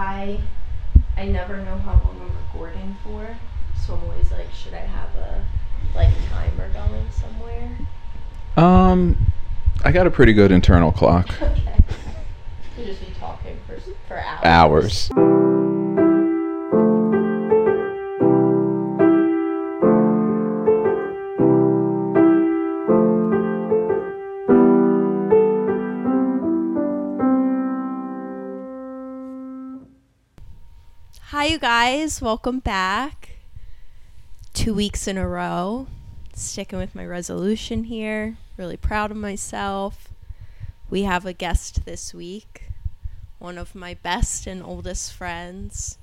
I I never know how long I'm recording for, so I'm always like, should I have a like timer going somewhere? Um, I got a pretty good internal clock. Okay. We'll just be talking for for hours. Hours. You guys. Welcome back. Two weeks in a row. Sticking with my resolution here. Really proud of myself. We have a guest this week. One of my best and oldest friends.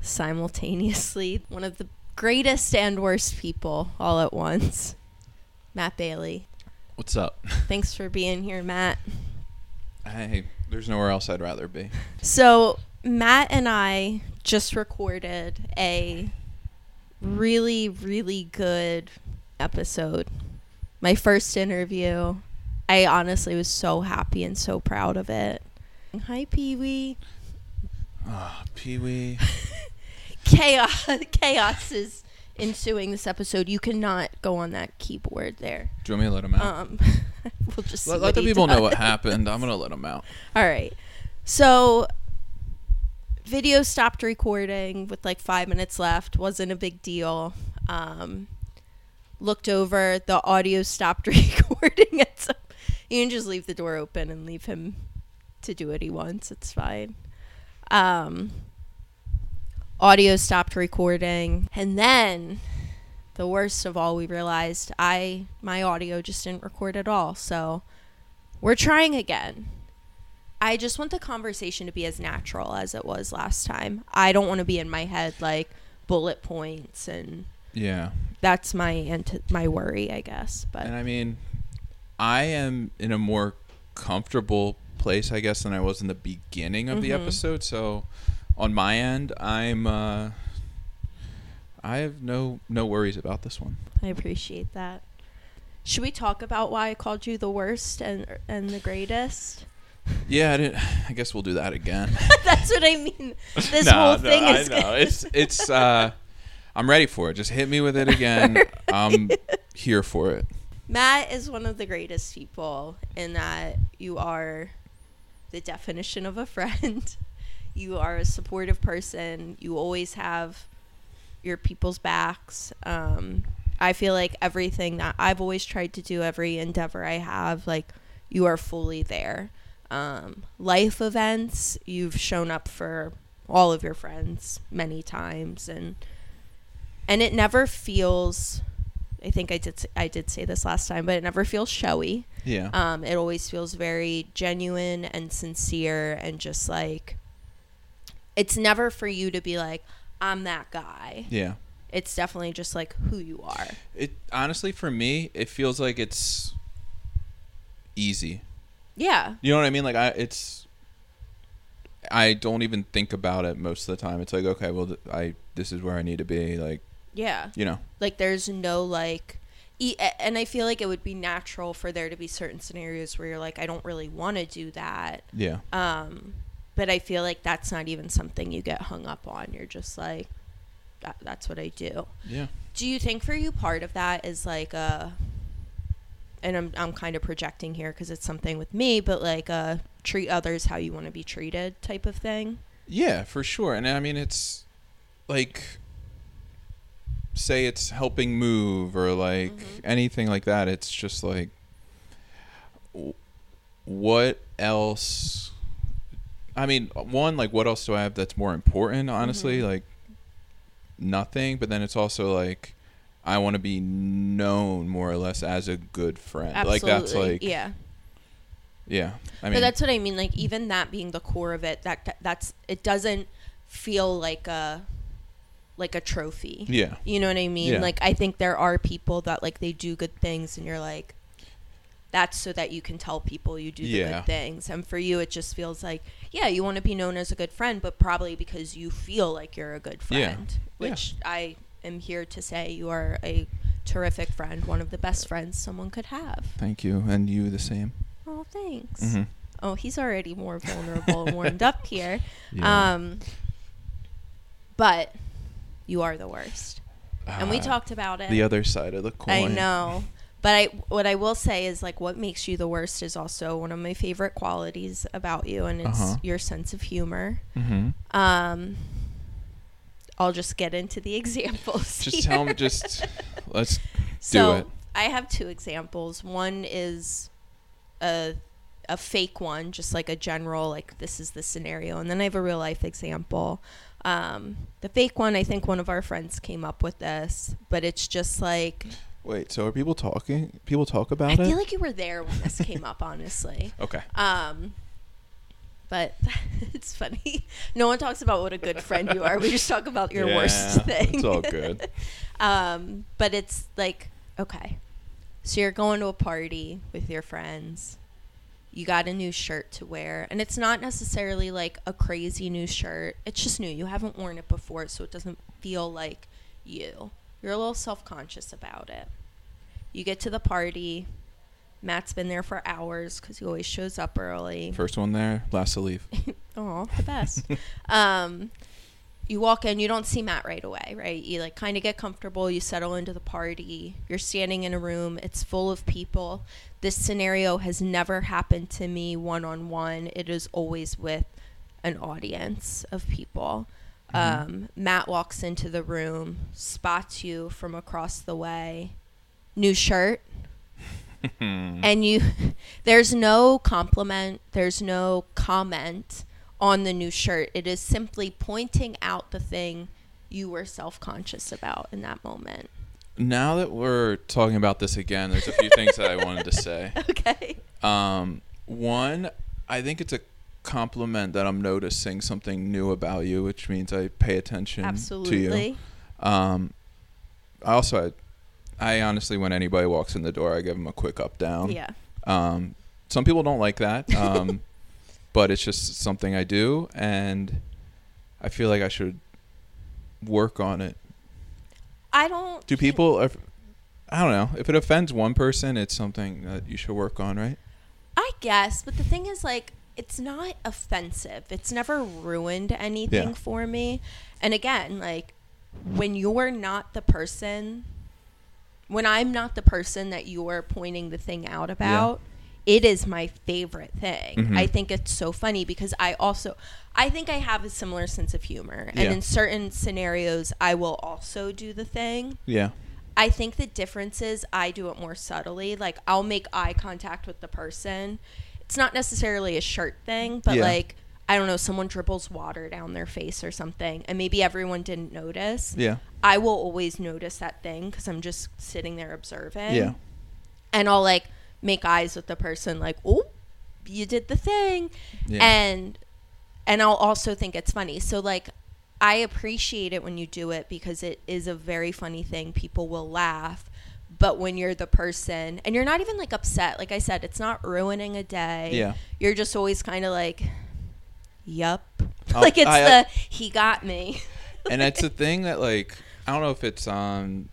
Simultaneously, one of the greatest and worst people all at once. Matt Bailey. What's up? Thanks for being here, Matt. Hey, there's nowhere else I'd rather be. So Matt and I just recorded a really, really good episode. My first interview. I honestly was so happy and so proud of it. Hi, Pee Wee. Ah, Pee Wee. Chaos, chaos is ensuing this episode. You cannot go on that keyboard there. Do you want me to let him out? Um, we'll just let let the he people know what happened. I'm gonna let him out. All right. So video stopped recording with like 5 minutes left. Wasn't a big deal. Um looked over, the audio stopped recording at some You can just leave the door open and leave him to do what he wants. It's fine. Um audio stopped recording and then the worst of all we realized I my audio just didn't record at all. So we're trying again. I just want the conversation to be as natural as it was last time. I don't want to be in my head like bullet points and Yeah. that's my anti- my worry, I guess. But And I mean, I am in a more comfortable place, I guess, than I was in the beginning of the Mhm. episode. So, on my end, I'm. Uh, I have no no worries about this one. I appreciate that. Should we talk about why I called you the worst and and the greatest? Yeah, I, didn't, I guess we'll do that again. that's what I mean. This No, whole no, thing I is know. it's it's. Uh, I'm ready for it. Just hit me with it again. I'm here for it. Matt is one of the greatest people in that you are the definition of a friend. You are a supportive person. You always have your people's backs. Um, I feel like everything that I've always tried to do, every endeavor I have, like you are fully there. Um, life events, you've shown up for all of your friends many times, and and it never feels I think I did I did say this last time, but it never feels showy. Yeah. Um, it always feels very genuine and sincere and just like it's never for you to be like I'm that guy. yeah. It's definitely just like who you are. It honestly for me, it feels like it's easy. Yeah. You know what I mean? Like I it's I don't even think about it most of the time. It's like, okay, well th- I this is where I need to be like, Yeah. you know. Like there's no like e- and I feel like it would be natural for there to be certain scenarios where you're like I don't really want to do that. Yeah. Um, but I feel like that's not even something you get hung up on. You're just like, that, that's what I do. Yeah. Do you think for you part of that is like a, and I'm, I'm kind of projecting here because it's something with me, but like a treat others how you want to be treated type of thing? Yeah, for sure. And I mean, it's like, say it's helping move or like Mhm. anything like that. It's just like, what else? I mean, one, like, what else do I have that's more important, honestly? Mhm. Like, nothing. But then it's also like, I want to be known more or less as a good friend. Like, that's like, yeah. yeah. I but mean, that's what I mean. Like even that being the core of it, that that- that's it doesn't feel like a like a trophy. yeah. You know what I mean? Yeah. Like I think there are people that like they do good things and you're like that's so that you can tell people you do the Yeah. good things. And for you it just feels like yeah, you want to be known as a good friend, but probably because you feel like you're a good friend, Yeah. which I am here to say you are a terrific friend, one of the best friends someone could have. Thank you. And you the same. Oh, thanks. hmm Oh, he's already more vulnerable warmed up here. Yeah. Um, but you are the worst, and we Ah, talked about it. the other side of the coin. I know. But I what I will say is like what makes you the worst is also one of my favorite qualities about you and it's Uh-huh. your sense of humor. hmm Um I'll just get into the examples. Just here. tell me. Just let's so it. I have two examples. One is a a fake one, just like a general, like this is the scenario, and then I have a real life example. Um, the fake one, I think one of our friends came up with this, but it's just like wait. So are people talking? People talk about I it? I feel like you were there when this came up, honestly. okay. Um, but it's funny. No one talks about what a good friend you are. We just talk about your worst Yeah, thing. it's all good. um, but it's like okay, so you're going to a party with your friends. You got a new shirt to wear, and it's not necessarily like a crazy new shirt. It's just new. You haven't worn it before, so it doesn't feel like you. You're a little self conscious about it. You get to the party. Matt's been there for hours because he always shows up early. First one there, last to leave. Oh, the best. um, you walk in, you don't see Matt right away, right? You like kind of get comfortable, you settle into the party. You're standing in a room, it's full of people. This scenario has never happened to me one on one. It is always with an audience of people. Mhm. Um, Matt walks into the room, spots you from across the way. New shirt, and you there's no compliment there's no comment on the new shirt. It is simply pointing out the thing you were self-conscious about in that moment. Now that we're talking about this again, there's a few things that I wanted to say. okay. Um, one, I think it's a compliment that I'm noticing something new about you, which means I pay attention to you. Um, I also, I, I honestly, when anybody walks in the door, I give them a quick up down. yeah Um, some people don't like that, um, but it's just something I do, and I feel like I should work on it. i don't Do people? I don't know. If it offends one person, it's something that you should work on, right? i guess but the thing is like it's not offensive it's never ruined anything Yeah. for me and again like when you're not the person when i'm not the person that you're pointing the thing out about it is my favorite thing Mhm. i think it's so funny because i also i think i have a similar sense of humor and Yeah. in certain scenarios i will also do the thing Yeah. I think the difference is I do it more subtly. Like I'll make eye contact with the person. It's not necessarily a shirt thing, but Yeah. like I don't know, someone dribbles water down their face or something, and maybe everyone didn't notice. Yeah. I will always notice that thing because I'm just sitting there observing. Yeah. And I'll like make eyes with the person, like, "Oh, you did the thing," Yeah. and and I'll also think it's funny. So like I appreciate it when you do it because it is a very funny thing. People will laugh. But when you're the person and you're not even like upset, like I said, it's not ruining a day. Yeah. You're just always kind of like, yup. Like it's I- the he got me. and it's a thing that like I don't know if it's um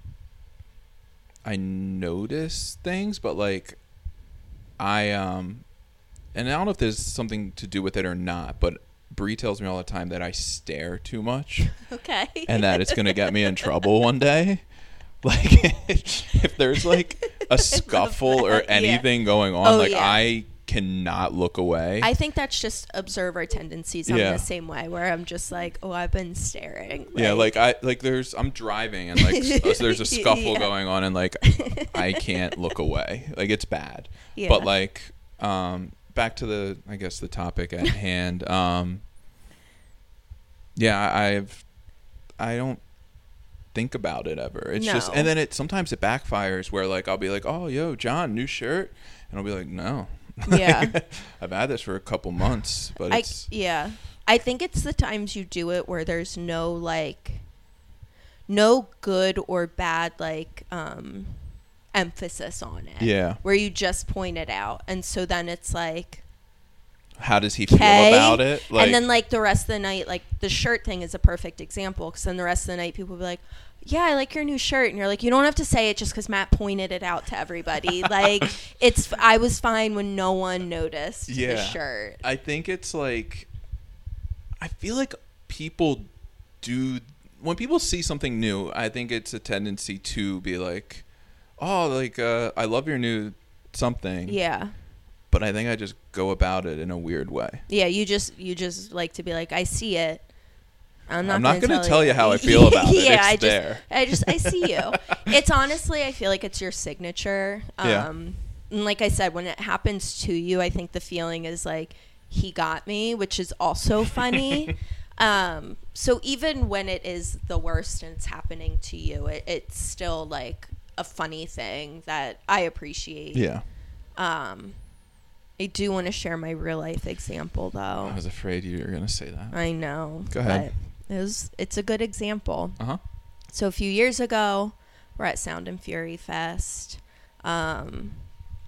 I notice things, but like I um and I don't know if there's something to do with it or not, but Bree tells me all the time that I stare too much okay. and that it's gonna get me in trouble one day. Like if there's like a scuffle or that, yeah. anything going on, Oh, like yeah. I cannot look away. I think that's just observer tendencies. I'm Yeah. the same way where I'm just like, oh, I've been staring. Yeah, like I like there's I'm driving and like s- there's a scuffle Yeah. going on and like I can't look away. Like it's bad. Yeah. But like um back to the I guess the topic at hand. Um Yeah, I- I've I don't think about it ever. It's just and then it sometimes it backfires where like I'll be like, "Oh, yo, John, new shirt." And I'll be like, "No." Yeah. I've had this for a couple months, but I it's yeah. I think it's the times you do it where there's no like no good or bad like um emphasis on it. yeah. Where you just point it out. And so then it's like how does he feel about it? Like, and then like the rest of the night, like the shirt thing is a perfect example because then the rest of the night people will be like, "Yeah, I like your new shirt," and you're like, "You don't have to say it just because Matt pointed it out to everybody." like it's I was fine when no one noticed the shirt. I think it's like I feel like people do when people see something new, I think it's a tendency to be like, "Oh, like uh I love your new something." Yeah. But I think I just go about it in a weird way. Yeah, you just you just like to be like, I see it. I'm not. I'm not gonna gonna tell you how I feel about it. yeah, It's I just, there. I just, I see you. it's honestly, I feel like it's your signature. Um, Yeah. And like I said, when it happens to you, I think the feeling is like he got me, which is also funny. um, so even when it is the worst and it's happening to you, it, it's still like a funny thing that I appreciate. Yeah. Um, I do want to share my real life example though. I was afraid you were gonna say that. I know. Go ahead. but It was, it's a good example. Uh huh. So a few years ago, we're at Sound and Fury Fest. Um,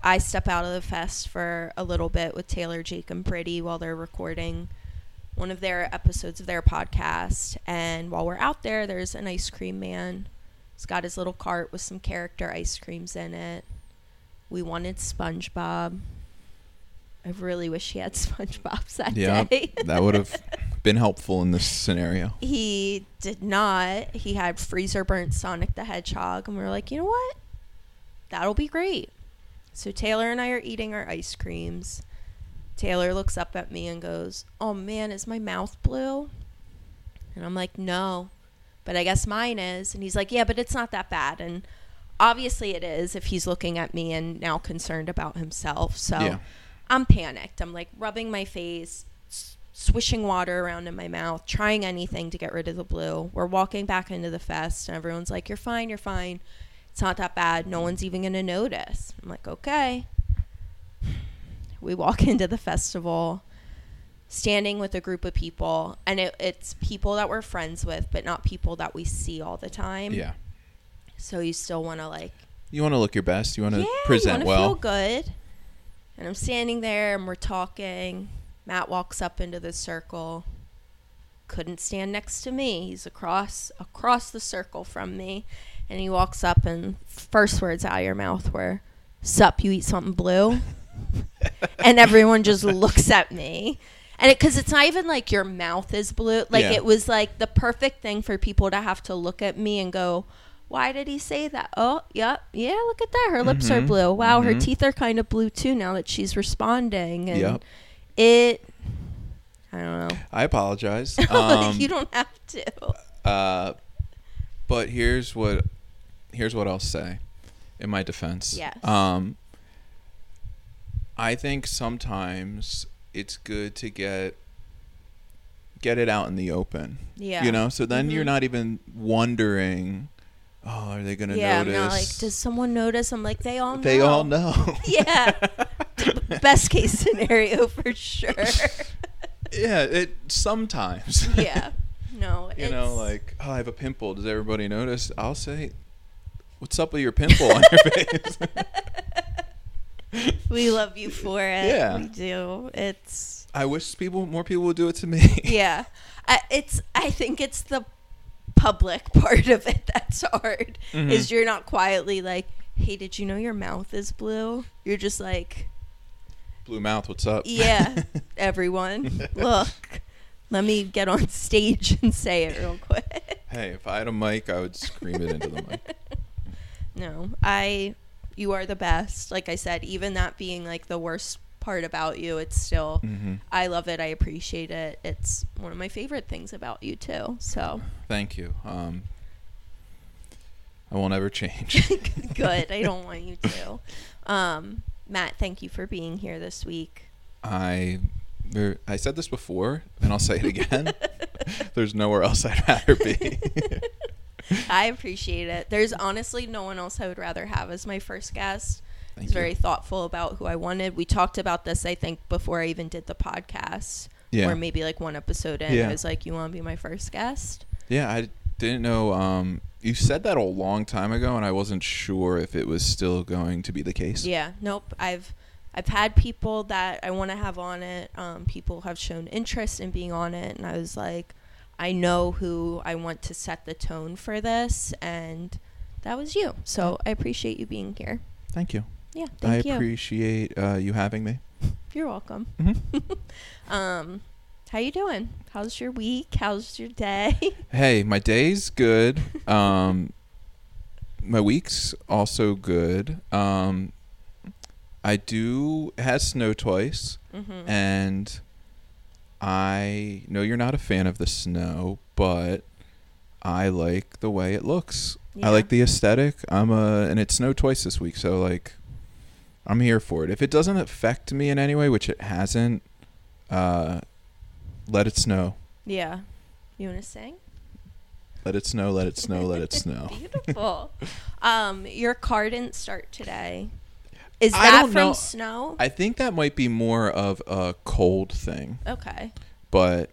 I step out of the fest for a little bit with Taylor, Jake, and Pretty while they're recording one of their episodes of their podcast. And while we're out there, there's an ice cream man. He's got his little cart with some character ice creams in it. We wanted SpongeBob. I really wish he had SpongeBob's that Yeah, day. that would have been helpful in this scenario. He did not. He had freezer burnt Sonic the Hedgehog, and we were like, you know what? That'll be great. So Taylor and I are eating our ice creams. Taylor looks up at me and goes, "Oh man, is my mouth blue?" And I'm like, "No." But I guess mine is. And he's like, "Yeah, but it's not that bad." And obviously it is if he's looking at me and now concerned about himself. So Yeah. I'm panicked. I'm like rubbing my face, swishing water around in my mouth, trying anything to get rid of the blue. We're walking back into the fest, and everyone's like, You're fine, you're fine. It's not that bad. No one's even going to notice. I'm like, Okay. We walk into the festival, standing with a group of people, and it, it's people that we're friends with, but not people that we see all the time. Yeah. So you still want to like You want to look your best. You want to yeah, present you well. Feel good. And I'm standing there and we're talking. Matt walks up into the circle. Couldn't stand next to me. He's across across the circle from me, and he walks up and first words out of your mouth were, "Sup, you eat something blue?" and everyone just looks at me. And because it's not even like your mouth is blue, like Yeah. it was like the perfect thing for people to have to look at me and go, "Why did he say that?" Oh, yep, yeah. Look at that. Her lips are Mhm, blue. Wow, her mhm. teeth are kind of blue too now that she's responding. And Yep. it, I don't know. I apologize. Um, you don't have to. uh, but here's what here's what I'll say in my defense. Yes. Um, I think sometimes it's good to get get it out in the open. Yeah. You know, so then you're Mhm. not even wondering, oh, are they gonna yeah, notice? I'm not like, does someone notice? I'm like, they all know. they all know. Yeah. Best case scenario for sure. yeah, it sometimes. yeah. No. you know, like, oh, I have a pimple. Does everybody notice? I'll say, what's up with your pimple on your face? we love you for it. Yeah. We do. It's I wish people, more people would do it to me. yeah. I, it's. I think it's the public part of it that's hard. Mhm. Is you're not quietly like, hey, did you know your mouth is blue? You're just like, Blue mouth, what's up? yeah, everyone, look. Let me get on stage and say it real quick. hey, if I had a mic, I would scream it into the mic. No, I. You are the best. Like I said, even that being like the worst part about you, it's still. hmm I love it. I appreciate it. It's one of my favorite things about you too. So Thank you. Um, I won't ever change. good. I don't want you to. Um, Matt, thank you for being here this week. I there, I said this before, and I'll say it again. There's nowhere else I'd rather be. I appreciate it. There's honestly no one else I would rather have as my first guest. Thank He's you. very thoughtful about who I wanted. We talked about this, I think, before I even did the podcast. Yeah. Or maybe like one episode in. Yeah. I was like, You want to be my first guest? Yeah, I didn't know. Um, you said that a long time ago, and I wasn't sure if it was still going to be the case. Yeah. Nope. I've I've had people that I want to have on it. Um, people have shown interest in being on it, and I was like, I know who I want to set the tone for this, and that was you. So I appreciate you being here. Thank you. Yeah, I thank you. appreciate uh, you having me. You're welcome. Mhm. Um, how you doing? How's your week? How's your day? Hey, my day's good. Um, my week's also good. Um, I do has snow twice, mm-hmm. and I know you're not a fan of the snow, but I like the way it looks. I like the aesthetic. I'm a and it snowed twice this week, so like I'm here for it. If it doesn't affect me in any way, which it hasn't, uh, let it snow. Yeah. You want to sing? Let it snow. Let it snow. Let it snow. Beautiful. um, your car didn't start today. Is I that from know. snow? I think that might be more of a cold thing, okay. but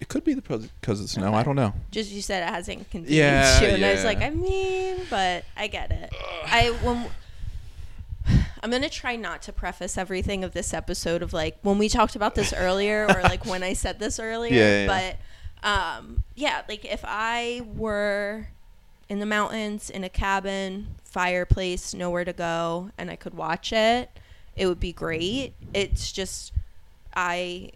it could be the because of the snow. I don't know. Just you said it hasn't inconvenienced Yeah, you, and I was like, I mean, but I get it. I when I'm gonna try not to preface everything of this episode of like when we talked about this earlier or like when I said this earlier. Yeah, yeah, But um, yeah, like if I were in the mountains in a cabin, fireplace, nowhere to go, and I could watch it, it would be great. It's just I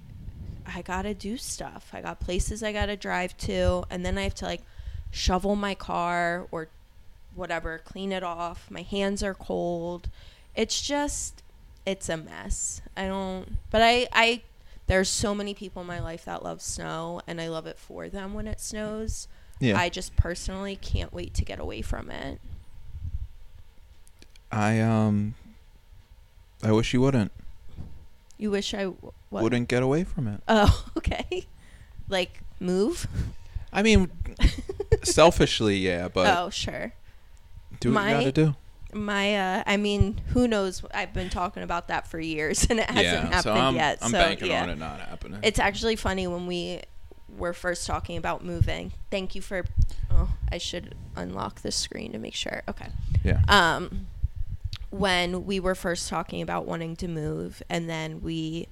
I gotta do stuff. I got places I gotta drive to, and then I have to like shovel my car or whatever, clean it off. My hands are cold. It's just, it's a mess. I don't, but I, I, there's so many people in my life that love snow, and I love it for them when it snows. Yeah, I just personally can't wait to get away from it. I um, I wish you wouldn't You wish I w- wouldn't get away from it. Oh, okay. Like move. I mean, selfishly, yeah, but oh, sure. do what my- you gotta do. My, uh, I mean, who knows? I've been talking about that for years, and it hasn't yeah, happened so I'm, yet. I'm so banking yeah. on it not happening. It's actually funny when we were first talking about moving. Thank you for. Oh, I should unlock the screen to make sure. Okay. yeah. Um, when we were first talking about wanting to move, and then we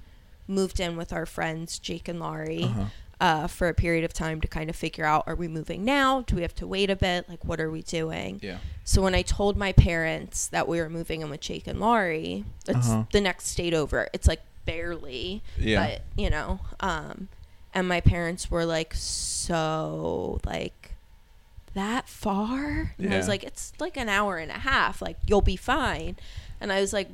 moved in with our friends Jake and Laurie Uh-huh. Uh, for a period of time to kind of figure out: Are we moving now? Do we have to wait a bit? Like, what are we doing? Yeah. So when I told my parents that we were moving in with Jake and Laurie, it's Uh-huh. the next state over. It's like barely, Yeah. but you know, um, and my parents were like, so like that far, and I was like, it's like an hour and a half. Like you'll be fine, and I was like.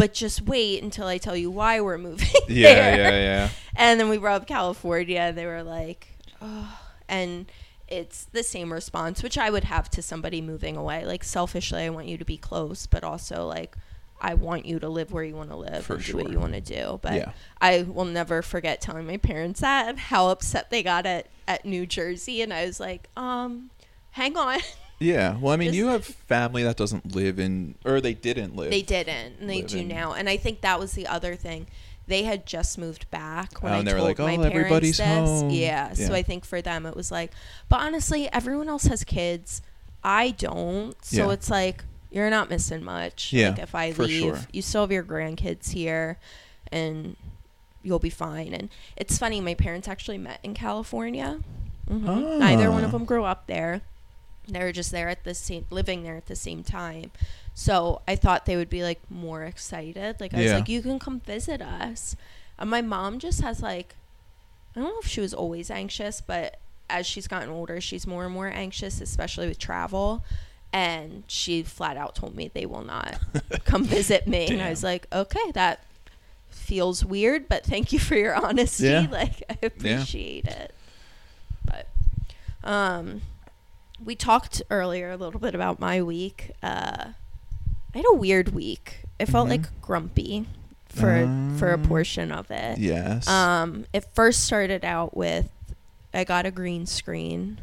But just wait until I tell you why we're moving. Yeah, there. yeah, yeah. And then we brought up California. and They were like, oh. And it's the same response, which I would have to somebody moving away. Like, selfishly, I want you to be close, but also, like, I want you to live where you want to live For and do what you want to do. But Yeah. I will never forget telling my parents that and how upset they got at, at New Jersey. And I was like, um, hang on. Yeah. Well, I mean, Just- you have family that doesn't live in, or they didn't live. They didn't, and they do now. And I think that was the other thing. They had just moved back when Oh, I and they were told like, my "Oh, parents everybody's this. home." Yeah, so I think for them it was like, but honestly, everyone else has kids. I don't, so Yeah. it's like you're not missing much. Yeah, like if I for leave, sure. you still have your grandkids here, and you'll be fine. And it's funny, my parents actually met in California. Mhm. Neither one of Ah. them grew up there. They were just there at the same, living there at the same time. So I thought they would be like more excited. Like I was like, you can come visit us. And my mom just has like, I don't know if she was always anxious, but as she's gotten older, she's more and more anxious, especially with travel. And she flat out told me they will not come visit me. And I was like, okay, that feels weird, but thank you for your honesty. Yeah. Like I appreciate it. But um we talked earlier a little bit about my week. Uh I had a weird week. It felt Mhm. like grumpy for for a Um, portion of it. Yes. Um, it first started out with I got a green screen,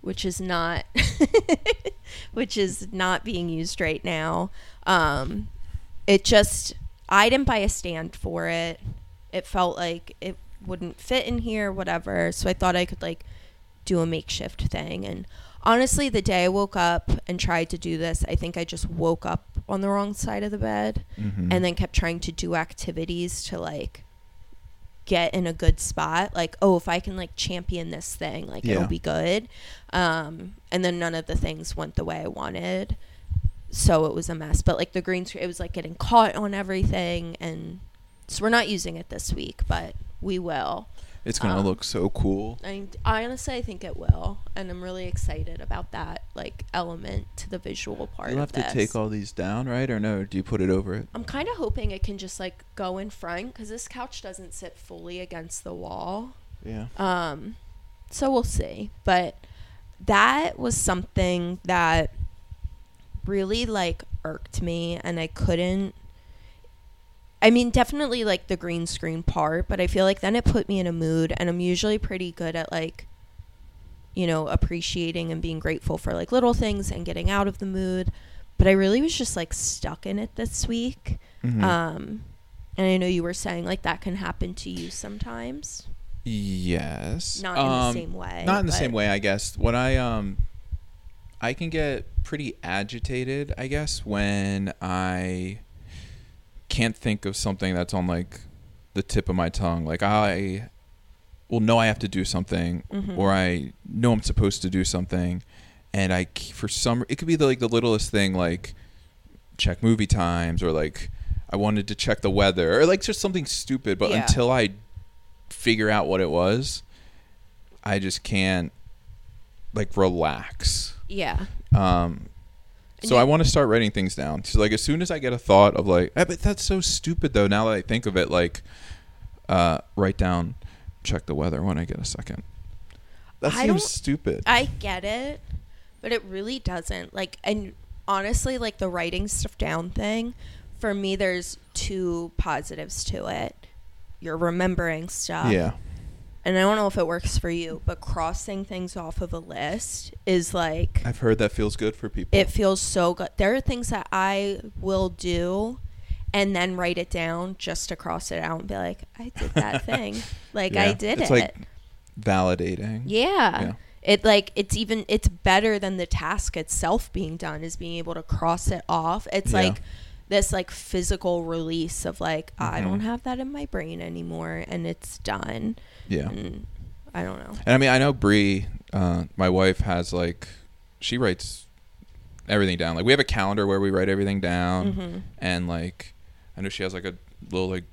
which is not which is not being used right now. Um, it just I didn't buy a stand for it. It felt like it wouldn't fit in here, whatever. So I thought I could like do a makeshift thing. And honestly, the day I woke up and tried to do this, I think I just woke up on the wrong side of the bed Mhm. and then kept trying to do activities to like get in a good spot like oh if i can like champion this thing like Yeah. it'll be good um and then none of the things went the way i wanted so it was a mess but like the green screen it was like getting caught on everything and so we're not using it this week but we will it's gonna um, look so cool. I, I honestly I think it will, and I'm really excited about that like element to the visual part. You'll of have to take all these down, right? Or no? Do you put it over it? I'm kind of hoping it can just like go in front because this couch doesn't sit fully against the wall. Yeah. Um, so we'll see. But that was something that really like irked me, and I couldn't. I mean, definitely like the green screen part, but I feel like then it put me in a mood, and I'm usually pretty good at like, you know, appreciating and being grateful for like little things and getting out of the mood. But I really was just like stuck in it this week. Mhm. Um, and I know you were saying like that can happen to you sometimes. yes. Not in the Um, same way. Not in the same way, I guess. What I um, I can get pretty agitated, I guess, when I can't think of something that's on like the tip of my tongue. Like I will know I have to do something, Mhm. or I know I'm supposed to do something, and I for some it could be the, like the littlest thing, like check movie times, or like I wanted to check the weather, or like just something stupid. But Yeah. until I figure out what it was, I just can't like relax. Yeah. Um, so you- I want to start writing things down. So like as soon as I get a thought of like, I bet that's so stupid though. Now that I think of it, like, uh, write down, check the weather when I get a second. That I seems stupid. I get it, but it really doesn't. Like, and honestly, like the writing stuff down thing, for me, there's two positives to it. You're remembering stuff. yeah, And I don't know if it works for you, but crossing things off of a list is like, I've heard that feels good for people. it feels so good. There are things that I will do and then write it down just to cross it out and be like, I did that thing. Like, I did it's it. like validating. Yeah. Yeah. It like it's even it's better than the task itself being done is being able to cross it off. It's Yeah. like this like physical release of like I Mhm. don't have that in my brain anymore and it's done. Yeah. And I don't know. And I mean, I know Bree, uh, my wife has like, she writes everything down. Like we have a calendar where we write everything down, Mhm. and like, I know she has like a little like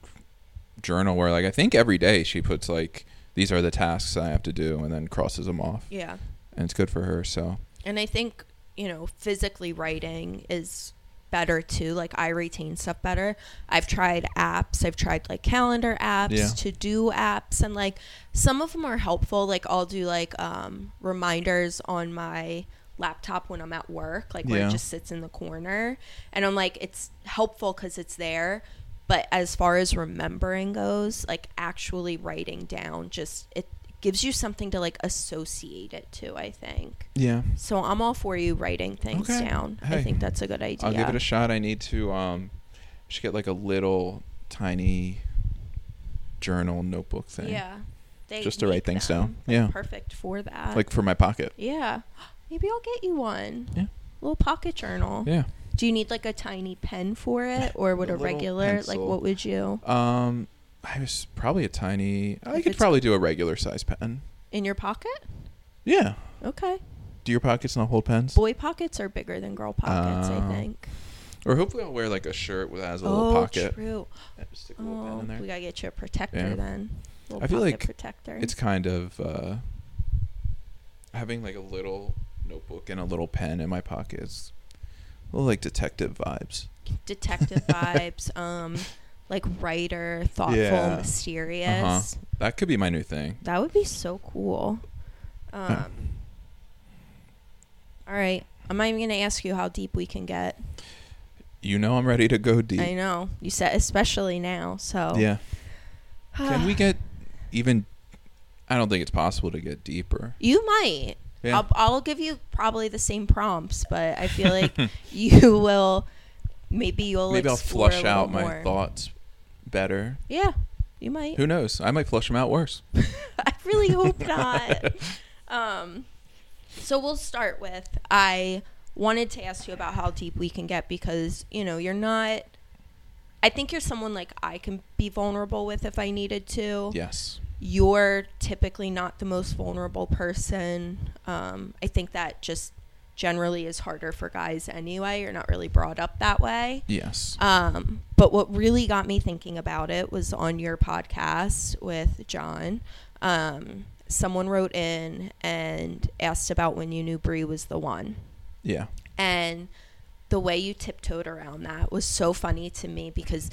journal where like I think every day she puts like these are the tasks I have to do, and then crosses them off, Yeah. and it's good for her. So And I think, you know, physically writing is better too. Like I retain stuff better. I've tried apps. I've tried like calendar apps, Yeah. to do apps and like some of them are helpful. Like I'll do like um reminders on my laptop when I'm at work, like where Yeah. it just sits in the corner. And I'm like it's helpful cuz it's there. But as far as remembering goes, like actually writing down just it gives you something to like associate it to, I think. yeah, So I'm all for you writing things Okay. down. I think that's a good idea. I'll give it a shot. I need to um, should get like a little tiny journal notebook thing, Yeah. They Just to write things down. Yeah. Perfect for that. like for my pocket. yeah. Maybe I'll get you one. Yeah. Little pocket journal. Yeah. Do you need like a tiny pen for it or would A a regular like what would you Um, I was probably a tiny. I If could it's- probably do a regular size pen. in your pocket? Yeah. Okay. Do your pockets not hold pens? Boy pockets are bigger than girl pockets, Oh. I think. Or hopefully I'll wear like a shirt that has a little oh, pocket. true. Yeah, just stick a little Oh, pen in there. we gotta get you a protector Yeah. then. Little I feel pocket like protector. It's kind of uh, having like a little notebook and a little pen in my pockets. A little like detective vibes. detective vibes, um, like writer, thoughtful, Yeah. mysterious. Uh-huh. That could be my new thing. That would be so cool. Um, all right, I'm not even gonna ask you how deep we can get. You know I'm ready to go deep. I know you said, especially now. So Yeah. Can we get even? I don't think it's possible to get deeper. You might. Yeah. I'll, I'll give you probably the same prompts, but I feel like you will. Maybe you'll. Maybe I'll flush out my more. thoughts better. Yeah, you might. Who knows? I might flush them out worse. I really hope not. Um, so we'll start with I wanted to ask you about how deep we can get because you know you're not. I think you're someone like I can be vulnerable with if I needed to. Yes. You're typically not the most vulnerable person. Um, I think that just generally is harder for guys anyway. You're not really brought up that way. Yes. Um, but what really got me thinking about it was on your podcast with John. Um, someone wrote in and asked about when you knew Brie was the one. yeah. And the way you tiptoed around that was so funny to me because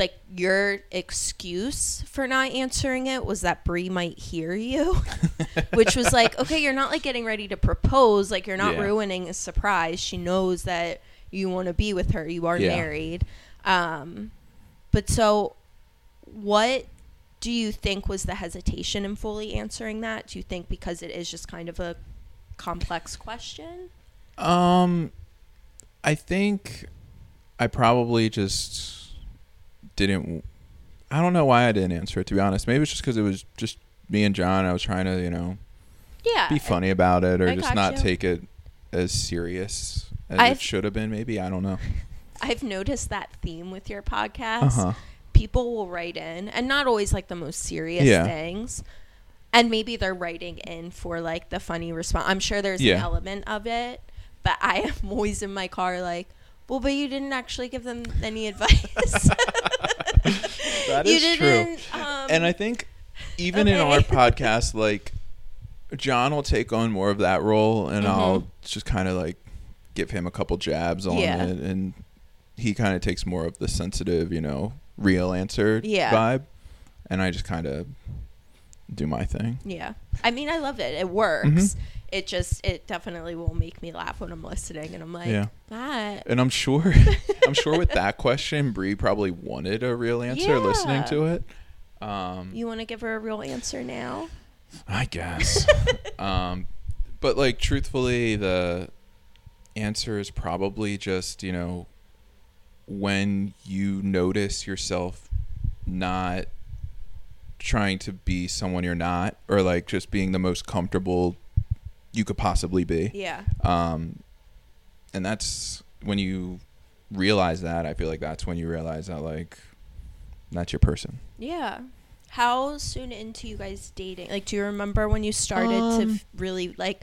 like your excuse for not answering it was that Brie might hear you, which was like, okay, you're not like getting ready to propose, like you're not Yeah. ruining a surprise. She knows that you want to be with her. You are Yeah. married. Um, but so, what do you think was the hesitation in fully answering that? Do you think because it is just kind of a complex question? Um, I think I probably just didn't. I don't know why I didn't answer it. To be honest, maybe it's just because it was just me and John. I was trying to, you know, Yeah. be funny about it, or I just not you. take it as serious as I've- it should have been. Maybe I don't know. I've noticed that theme with your podcast. Uh huh. People will write in, and not always like the most serious Yeah. things. And maybe they're writing in for like the funny response. I'm sure there's an element of it, but I am always in my car like, well, but you didn't actually give them any advice. That is true. Um, And I think even in our podcast, like John will take on more of that role, and I'll just kind of like give him a couple jabs on Mm-hmm. Yeah. it, and he kind of takes more of the sensitive, you know, real answer Yeah. vibe, and I just kind of do my thing. yeah. I mean, I love it. It works. Mhm. It just, it definitely will make me laugh when I'm listening, and I'm like, Yeah. that. And I'm sure, I'm sure with that question, Bree probably wanted a real answer listening to it. Um, You want to give her a real answer now? I guess. um, but like truthfully, the answer is probably just you know when you notice yourself not trying to be someone you're not, or like just being the most comfortable you could possibly be. Yeah. Um, and that's when you realize that. I feel like that's when you realize that like that's your person. Yeah. How soon into you guys dating? Like, do you remember when you started to Um, f- really like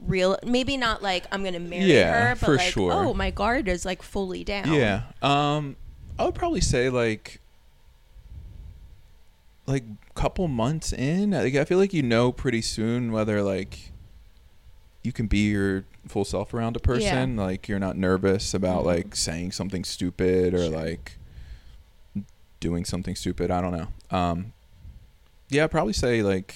real? Maybe not like I'm gonna marry Yeah, her, but for like, sure. oh, my guard is like fully down. Yeah. Um I would probably say like like couple months in. Like I feel like you know pretty soon whether like you can be your full self around a person. Like you're not nervous about Mhm. like saying something stupid or Sure. like doing something stupid. I don't know. Um yeah, I'd probably say like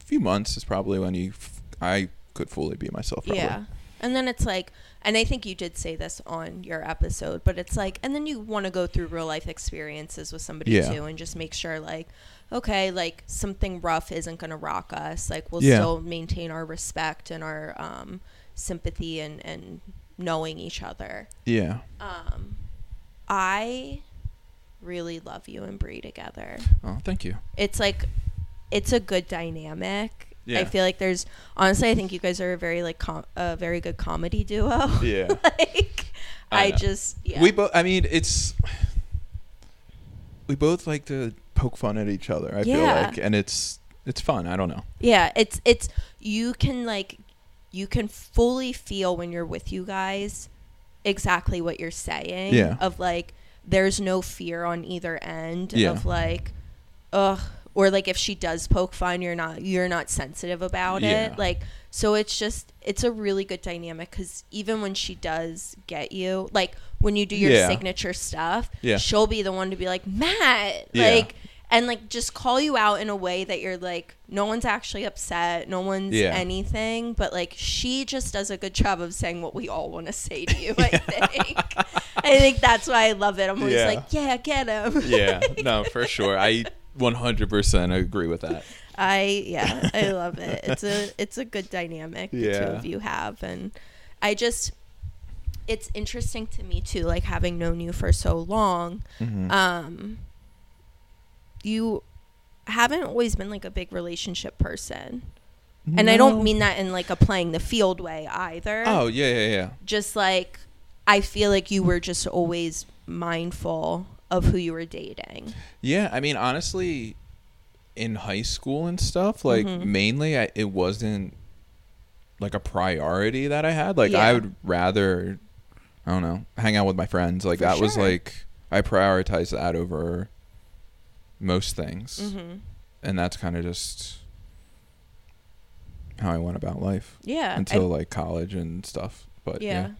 a few months is probably when you f- I could fully be myself probably. Yeah. And then it's like, and I think you did say this on your episode, but it's like, and then you want to go through real life experiences with somebody Yeah. too and just make sure, like, okay, like something rough isn't going to rock us. Like, we'll Yeah. still maintain our respect and our um, sympathy and, and knowing each other. Yeah. Um, I really love you and Brie together. Oh, thank you. It's like, it's a good dynamic. Yeah. I feel like there's honestly, I think you guys are a very like com- a very good comedy duo. Yeah. like, I I, just yeah. We both. I mean, it's we both like to poke fun at each other. I feel Yeah. like, and it's it's fun. I don't know. yeah, it's it's you can like you can fully feel when you're with you guys exactly what you're saying. Yeah. Of like, there's no fear on either end. Yeah. Of like, ugh, or like if she does poke fun, you're not you're not sensitive about Yeah. it. Like, so it's just it's a really good dynamic because even when she does get you, like when you do your Yeah. signature stuff, Yeah. she'll be the one to be like, Matt, Yeah. like. And like just call you out in a way that you're like no one's actually upset, no one's Yeah. anything, but like she just does a good job of saying what we all want to say to you. I think. I think that's why I love it. I'm always like, yeah, get him. Yeah. no, for sure. I 100% agree with that. I yeah, I love it. It's a it's a good dynamic the two of you have, and I just it's interesting to me too, like having known you for so long. Mhm. Um, you haven't always been like a big relationship person. And I don't mean that in like a playing the field way either. Oh yeah, yeah, yeah. Just like I feel like you were just always mindful of who you were dating. Yeah, I mean, honestly, in high school and stuff, like Mhm. mainly, I, it wasn't like a priority that I had. Like, I would rather, I don't know, hang out with my friends. Like For that was sure. like I prioritized that over most things, Mm-hmm. and that's kind of just how I went about life Yeah. I- until like college and stuff. But yeah. yeah,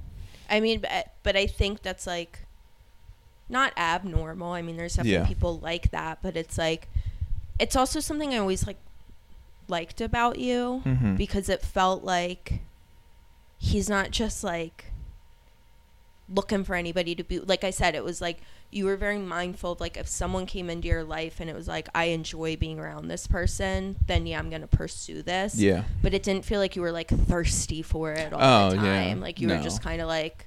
I mean, but, but I think that's like not abnormal. I mean, there's definitely Yeah. people like that, but it's like it's also something I always like liked about you Mhm. because it felt like he's not just like looking for anybody to be like I said it was like you were very mindful of like if someone came into your life and it was like I enjoy being around this person then yeah I'm to pursue this yeah, but it didn't feel like you were like thirsty for it all Oh, the yeah. time. Like you were just kind of like,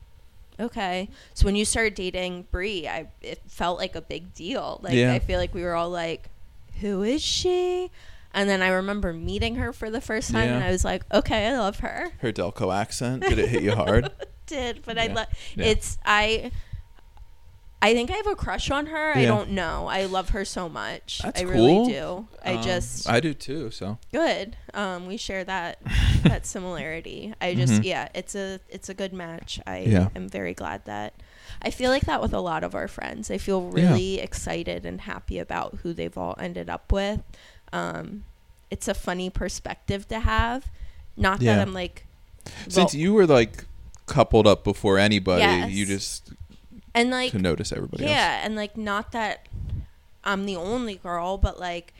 okay. So when you started dating Brie, I it felt like a big deal. Like Yeah. I feel like we were all like, who is she? And then I remember meeting her for the first time, and I was like, okay, I love her. her Delco accent did it hit you hard? Did but I love Yeah. it's I. I think I have a crush on her. I don't know. I love her so much. That's I cool. really do. I Um, just I do too. So good um we share that that similarity i just Mhm. yeah it's a it's a good match i Yeah. am very glad that i feel like that with a lot of our friends i feel Yeah. really excited and happy about who they've all ended up with um it's a funny perspective to have not Yeah. that i'm like since well- you were like coupled up before anybody, Yes. you just and like to notice everybody else. yeah and like not that i'm the only girl but like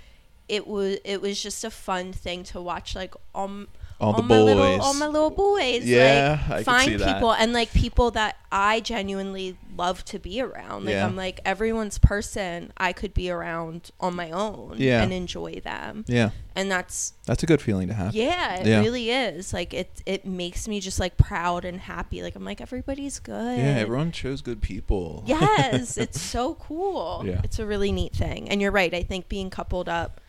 it was it was just a fun thing to watch like um All the all my boys. little all my little boys Yeah, I like could find see that. people and like people that i genuinely love to be around like Yeah. i'm like everyone's person i could be around on my own Yeah. and enjoy them yeah, and that's that's a good feeling to have. yeah it Yeah. really is like it it makes me just like proud and happy like i'm like everybody's good Yeah, everyone chose good people. yes it's so cool Yeah. it's a really neat thing and you're right i think being coupled up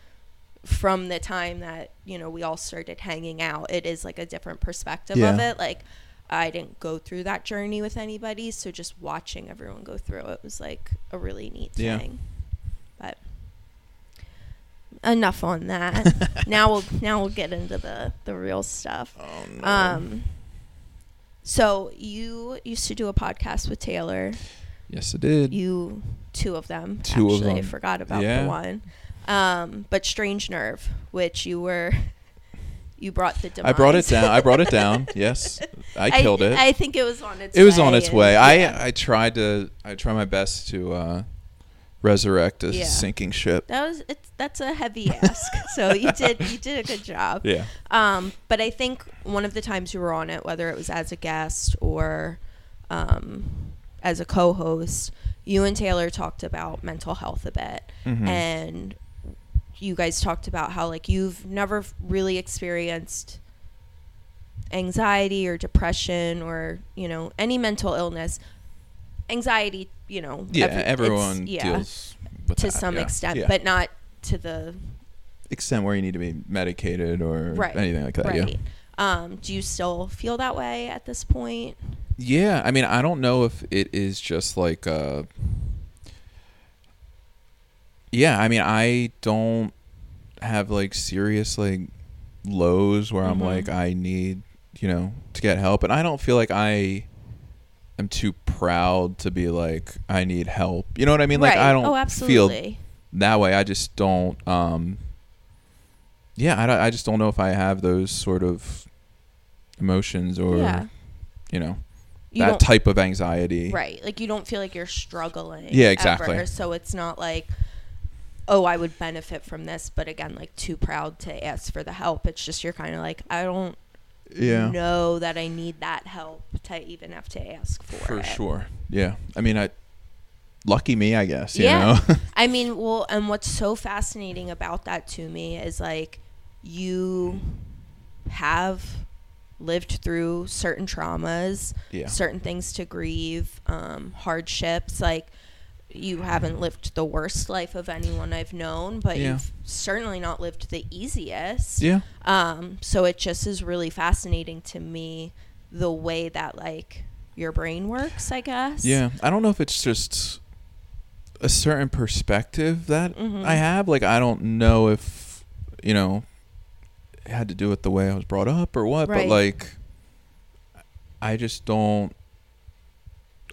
from the time that you know we all started hanging out it is like a different perspective of it. Like i didn't go through that journey with anybody so just watching everyone go through it was like a really neat Yeah. thing. But enough on that. Now we'll now we'll get into the the real stuff. Oh no. um so you used to do a podcast with taylor. Yes, i did. you two of them Two of them i forgot about Yeah. the one um but strange nerve which you were you brought the demise. I brought it down. I brought it down. Yes, I killed it. i think it was on its it was on its way. yeah. I I tried to. I tried my best to uh, resurrect a Yeah. sinking ship. that was it's that's a heavy ask so you did you did a good job Yeah. Um, but I think one of the times you were on it, whether it was as a guest or um, as a co-host, you and Taylor talked about mental health a bit, Mhm. and you guys talked about how like you've never really experienced anxiety or depression or you know any mental illness. Anxiety, you know, Yeah, every- everyone yeah, deals with to that, some yeah. extent, Yeah. but not to the extent where you need to be medicated or right anything like that. Right. Yeah. Um, do you still feel that way at this point? Yeah, I mean, I don't know if it is just like uh Yeah, I mean, I don't have like serious like lows where I'm Mhm. like I need, you know, to get help and I don't feel like I am too proud to be like I need help. You know what I mean? Like I don't oh, feel that way. I just don't um yeah, I, I just don't know if I have those sort of emotions or yeah. you know You that type of anxiety. right. Like you don't feel like you're struggling. Yeah, exactly. ever, so it's not like, oh, I would benefit from this, but again, like too proud to ask for the help. It's just you're kind of like, I don't Yeah. know that I need that help to even have to ask for, For it. sure. Yeah. I mean, I lucky me, I guess, you Yeah. know. I mean, well, and what's so fascinating about that to me is like you have lived through certain traumas, yeah. certain things to grieve, um, hardships. Like you haven't lived the worst life of anyone I've known, but Yeah. you've certainly not lived the easiest. Yeah. Um, so it just is really fascinating to me the way that like your brain works, I guess. Yeah, I don't know if it's just a certain perspective that Mhm. I have. Like, I don't know if you know it had to do with the way I was brought up or what, Right. but like, I just don't.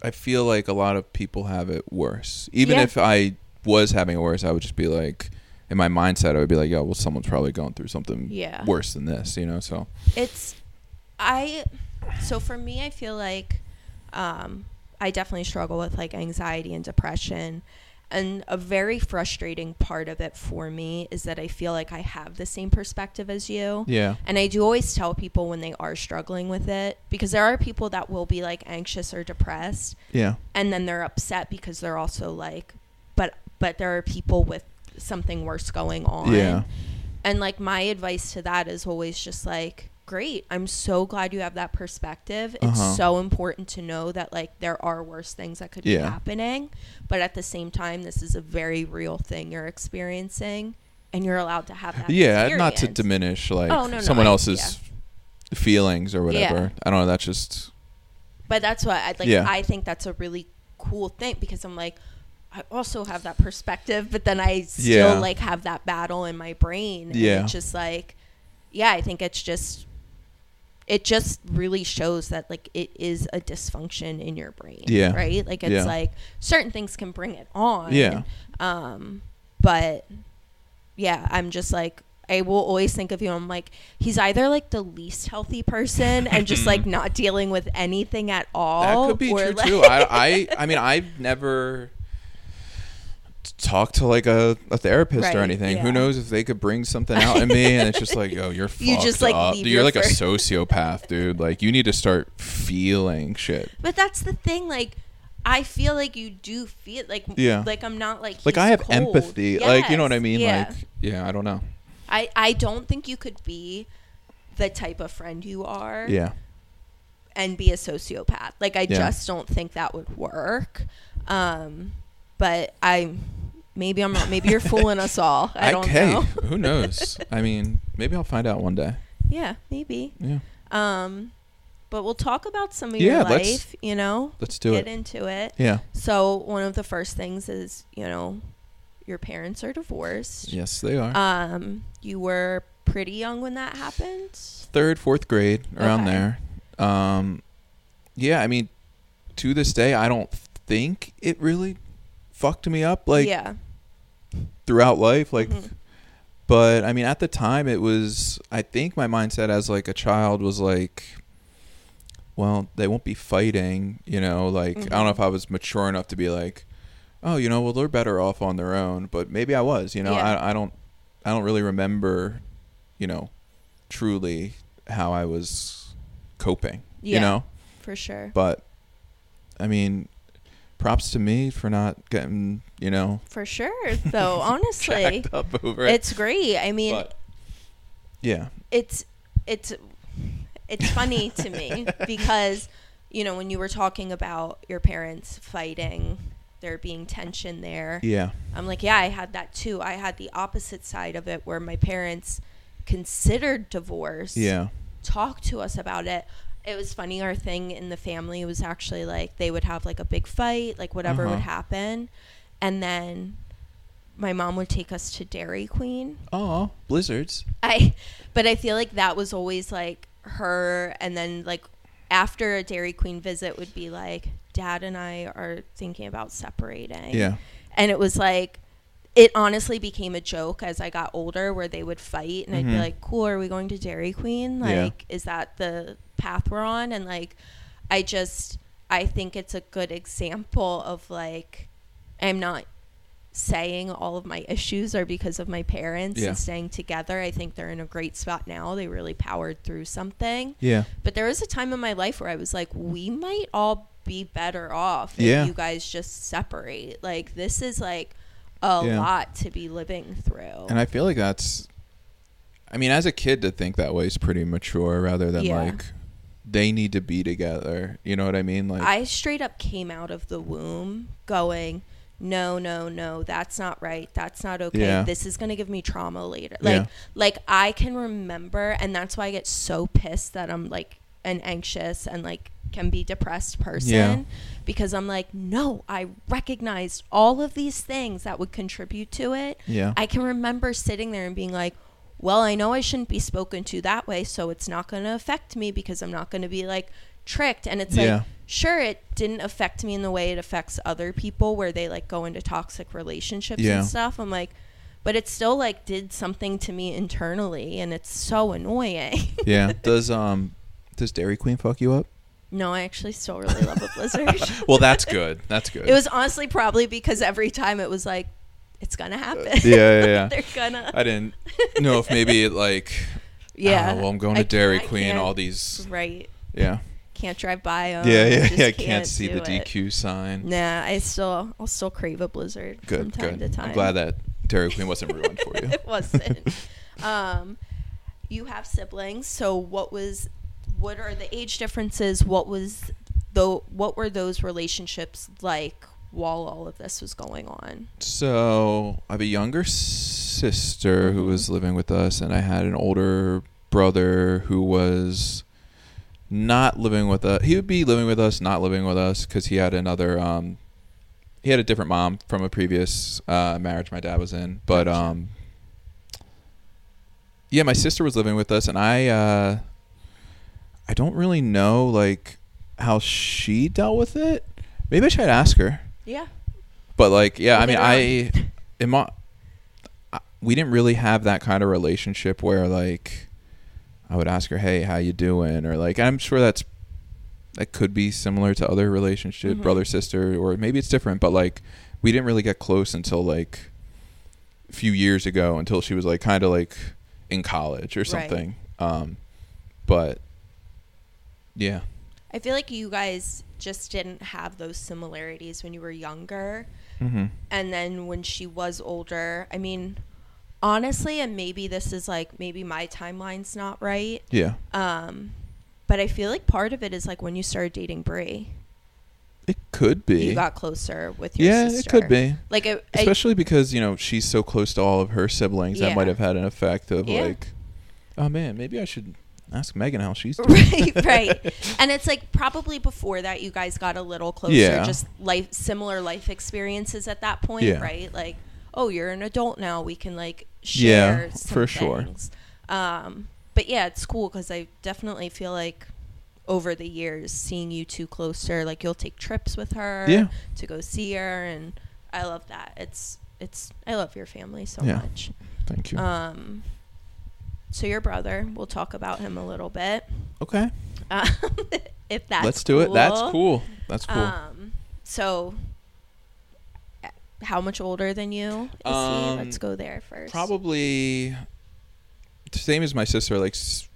I feel like a lot of people have it worse. Even Yeah. if I was having it worse, I would just be like, in my mindset, I would be like, "Yo, well, someone's probably going through something Yeah. worse than this," you know. So it's i so for me i feel like um i definitely struggle with like anxiety and depression and a very frustrating part of it for me is that i feel like i have the same perspective as you. Yeah, and i do always tell people when they are struggling with it because there are people that will be like anxious or depressed. Yeah, and then they're upset because they're also like but but there are people with something worse going on. Yeah, and like my advice to that is always just like, great. I'm so glad you have that perspective. It's Uh-huh. so important to know that like there are worse things that could be happening, but at the same time this is a very real thing you're experiencing and you're allowed to have that. yeah. Not to diminish like Oh, no, no, someone I- else's feelings or whatever. Yeah. I don't know. That's just But that's what I like Yeah. I think that's a really cool thing because I'm like I also have that perspective, but then I still Yeah. like have that battle in my brain. And Yeah. it's just like yeah, I think it's just it just really shows that like it is a dysfunction in your brain. Yeah. Right? Like it's Yeah. like certain things can bring it on. Yeah. Um but yeah, I'm just like I will always think of you. I'm like, he's either like the least healthy person and just like not dealing with anything at all. that could be true like- too. I, I I mean I've never talked to like a, a therapist Right, or anything. yeah. Who knows if they could bring something out in me and it's just like, yo, you're You just, like, up. You're your like a sociopath, dude. Like you need to start feeling shit. But that's the thing. Like, I feel like you do feel like Yeah. Like I'm not like Like I have cold. empathy. Like you know what I mean? Yeah. Like yeah, I don't know. I I don't think you could be the type of friend you are Yeah. and be a sociopath. Like I Yeah. just don't think that would work. Um, but I maybe I'm not. Maybe you're fooling us all. I don't hey, know. who knows? I mean, maybe I'll find out one day. Yeah, maybe. Yeah. Um, but we'll talk about some of Yeah, your life. You know, Let's do get it. into it. Yeah. So one of the first things is you know, your parents are divorced. Yes, they are. Um, you were pretty young when that happened. third, fourth grade, around Okay. there. Um, yeah, I mean, to this day, I don't think it really fucked me up like yeah. Throughout life. Like, Mhm. but I mean, at the time, it was. I think my mindset as like a child was like, well, they won't be fighting. You know, like I don't know Mhm. if I was mature enough to be like, oh, you know, well, they're better off on their own. But maybe I was. You know, Yeah. I I don't I don't really remember, you know, truly how I was coping. Yeah. You know, For sure. but I mean, props to me for not getting you know For sure. Though honestly, over it. it's great. I mean, But- yeah, it's it's it's funny to me because you know when you were talking about your parents fighting there being tension there yeah, i'm like yeah i had that too i had the opposite side of it where my parents considered divorce yeah, talked to us about it it was funny our thing in the family was actually like they would have like a big fight like whatever Uh-huh. would happen and then my mom would take us to dairy queen Oh, blizzards. I but I feel like that was always like her and then like after a Dairy Queen visit would be like dad and I are thinking about separating. Yeah, And it was like it honestly became a joke as I got older where they would fight and I'd be Mhm. like, Cool, are we going to Dairy Queen? Yeah. Like, is that the path we're on? And like I just I think it's a good example of like I'm not saying all of my issues are because of my parents Yeah. and staying together. I think they're in a great spot now. They really powered through something. yeah, But there was a time in my life where I was like, we might all be better off if you guys just separate. Like this is like a Yeah. lot to be living through. and I feel like that's. I mean, as a kid, to think that way is pretty mature, rather than Yeah. like they need to be together. You know what I mean? Like, I straight up came out of the womb going, no, no, no, that's not right. That's not okay. Yeah. This is gonna give me trauma later. Like, Yeah. like I can remember, and that's why I get so pissed that I'm like an anxious and like can be depressed person Yeah. because I'm like, no, I recognized all of these things that would contribute to it. Yeah. I can remember sitting there and being like, well, I know I shouldn't be spoken to that way, so it's not going to affect me because I'm not going to be like tricked. And it's Yeah. like, sure, it didn't affect me in the way it affects other people where they like go into toxic relationships Yeah. and stuff. I'm like, but it still like did something to me internally, and it's so annoying. yeah. Does um does Dairy Queen fuck you up? no, I actually still really love a blizzard. Well, that's good. That's good. it was honestly probably because every time it was like, it's gonna happen. Uh, yeah, yeah, yeah. They're gonna. I didn't know if maybe it like yeah. oh, well I'm going I to Dairy Queen all these Right. yeah Can't drive by them. yeah yeah yeah can't, see the it. DQ sign. Nah, I still I'll still crave a blizzard from Good time good. to time. I'm glad that Dairy Queen wasn't ruined for you. it wasn't. um, you have siblings, so what was what are the age differences? What was though, what were those relationships like while all of this was going on? So I have a younger sister who Mhm. was living with us, and I had an older brother who was not living with us. He would be living with us, not living with us, because he had another. Um, he had a different mom from a previous uh, marriage my dad was in, but um, yeah, my sister was living with us, and I uh, I don't really know like how she dealt with it. Maybe I should ask her. Yeah. But like, yeah, I mean, I, in my, I- we didn't really have that kind of relationship where like, I would ask her, "Hey, how you doing?" Or like, I'm sure that's that could be similar to other relationship, Mhm. brother sister, or maybe it's different. But like, we didn't really get close until like a few years ago, until she was like kind of like in college or Right. something. Um, but yeah, I feel like you guys just didn't have those similarities when you were younger. mm-hmm. and then when she was older i mean honestly and maybe this is like maybe my timeline's not right yeah, um but i feel like part of it is like when you started dating brie it could be. you got closer with your sister. yeah, sister it could be. like it, I- especially because you know she's so close to all of her siblings that might have had an effect of Yeah. like oh man maybe i should ask megan how she's doing right right and it's like probably before that you guys got a little closer Yeah. just life similar life experiences at that point Yeah. right like oh you're an adult now we can like Yeah, share some for sure. um but yeah it's cool because i definitely feel like over the years seeing you two closer like you'll take trips with her Yeah. to go see her and i love that. It's it's i love your family so Yeah. much. Thank you. Um so your brother we'll talk about him a little bit. Okay. Um, if that's let's do it. That's cool. That's cool. Um, so how much older than you is he? Um, Let's go there first. probably same as my sister like s-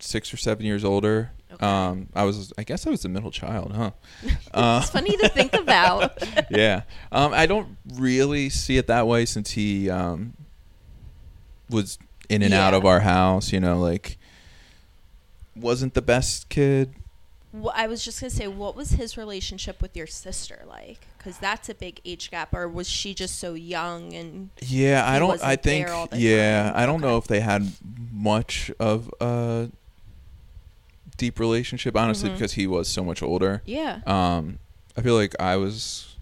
six or seven years older Okay. um i was i guess i was the middle child huh uh, it's funny to think about. yeah. Um, I don't really see it that way since he um, was in and out of our house. You know, like wasn't the best kid. Wh- I was just gonna say, what was his relationship with your sister like? Because that's a big age gap. Or was she just so young and Yeah, I don't. I think. there all the Yeah, time. I don't know if they had much of a deep relationship, honestly, Mhm. because he was so much older. yeah, Um, I feel like I was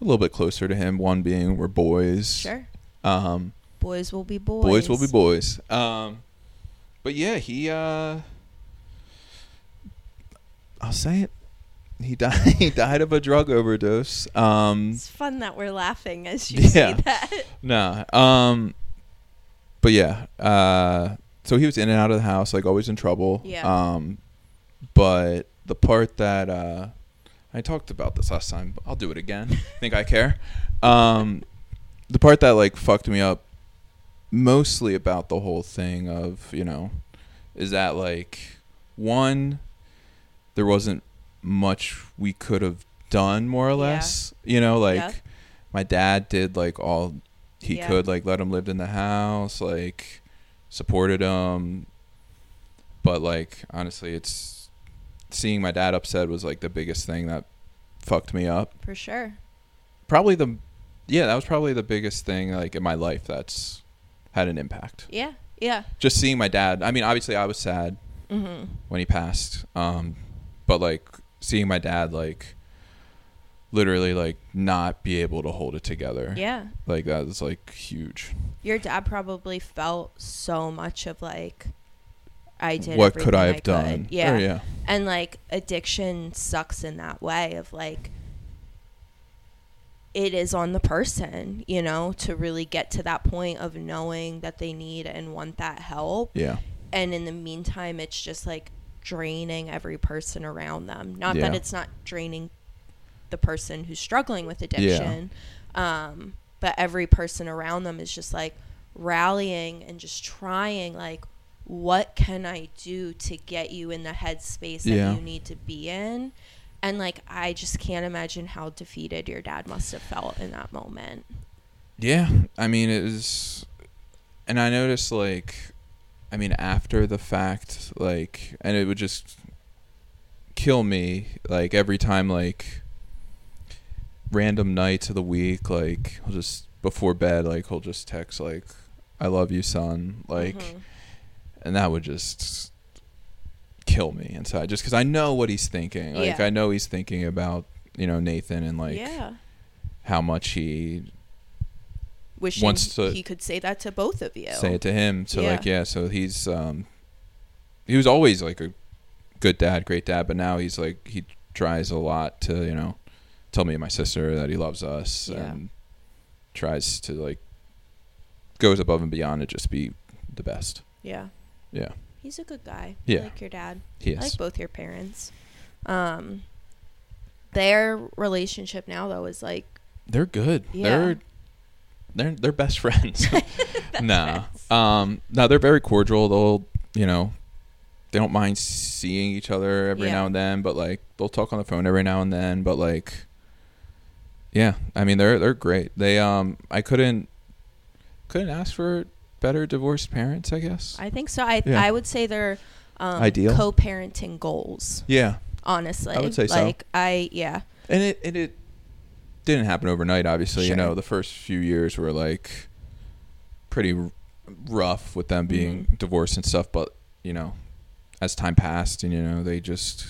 a little bit closer to him. One being we're boys. sure. Um, Boys will be boys. boys will be boys. Um, but yeah, he. Uh, I'll say it. He died. He died of a drug overdose. Um, It's fun that we're laughing as you Yeah. say that. nah. Um, but yeah. Uh, so he was in and out of the house, like always in trouble. Yeah. Um, but the part that uh, I talked about this last time, but I'll do it again. Think I care. Um, the part that like fucked me up mostly about the whole thing of you know is that like one there wasn't much we could have done more or Yeah. less you know like Yeah. my dad did like all he Yeah. could like let him live in the house like supported him but like honestly it's seeing my dad upset was like the biggest thing that fucked me up For sure. probably the yeah, that was probably the biggest thing like in my life that's had an impact. Yeah. Yeah. Just seeing my dad. I mean, obviously I was sad Mhm. when he passed. Um, but like seeing my dad like literally like not be able to hold it together. Yeah. Like that was like huge. Your dad probably felt so much of like I did what could I have could. done? Yeah. Or, yeah. And like addiction sucks in that way of like it is on the person, you know, to really get to that point of knowing that they need and want that help. Yeah. And in the meantime, it's just like draining every person around them. Not that it's not draining the person who's struggling with addiction, um, but every person around them is just like rallying and just trying, like, what can I do to get you in the headspace that you need to be in? And like, I just can't imagine how defeated your dad must have felt in that moment. Yeah, I mean it was, and I noticed like, I mean after the fact, like, and it would just kill me like every time like random nights of the week, like he'll just before bed, like he'll just text like, "I love you, son," like, Mhm. and that would just kill me inside, just because I know what he's thinking. Like Yeah. I know he's thinking about you know Nathan and like yeah. how much he Wishing wants to- he could say that to both of you. say it to him. So like Yeah. yeah, so he's um he was always like a good dad, great dad, but now he's like he tries a lot to, you know, tell me and my sister that he loves us Yeah. and tries to like goes above and beyond to just be the best. Yeah. Yeah. He's a good guy. I Yeah. like your dad. He I like both your parents. Um their relationship now though is like They're good. Yeah. They're they're they're best friends. nah. friends. Um no, they're very cordial. They'll you know they don't mind seeing each other every Yeah. now and then, but like they'll talk on the phone every now and then, but like yeah, I mean they're they're great. They um I couldn't couldn't ask for better divorced parents, I guess. I think so. I Yeah. I would say they're um, Ideal? co-parenting goals. yeah. Honestly, I would say so. like I yeah And it and it didn't happen overnight, obviously. You know, the first few years were like pretty r- rough with them being Mhm. divorced and stuff, but you know, as time passed and you know, they just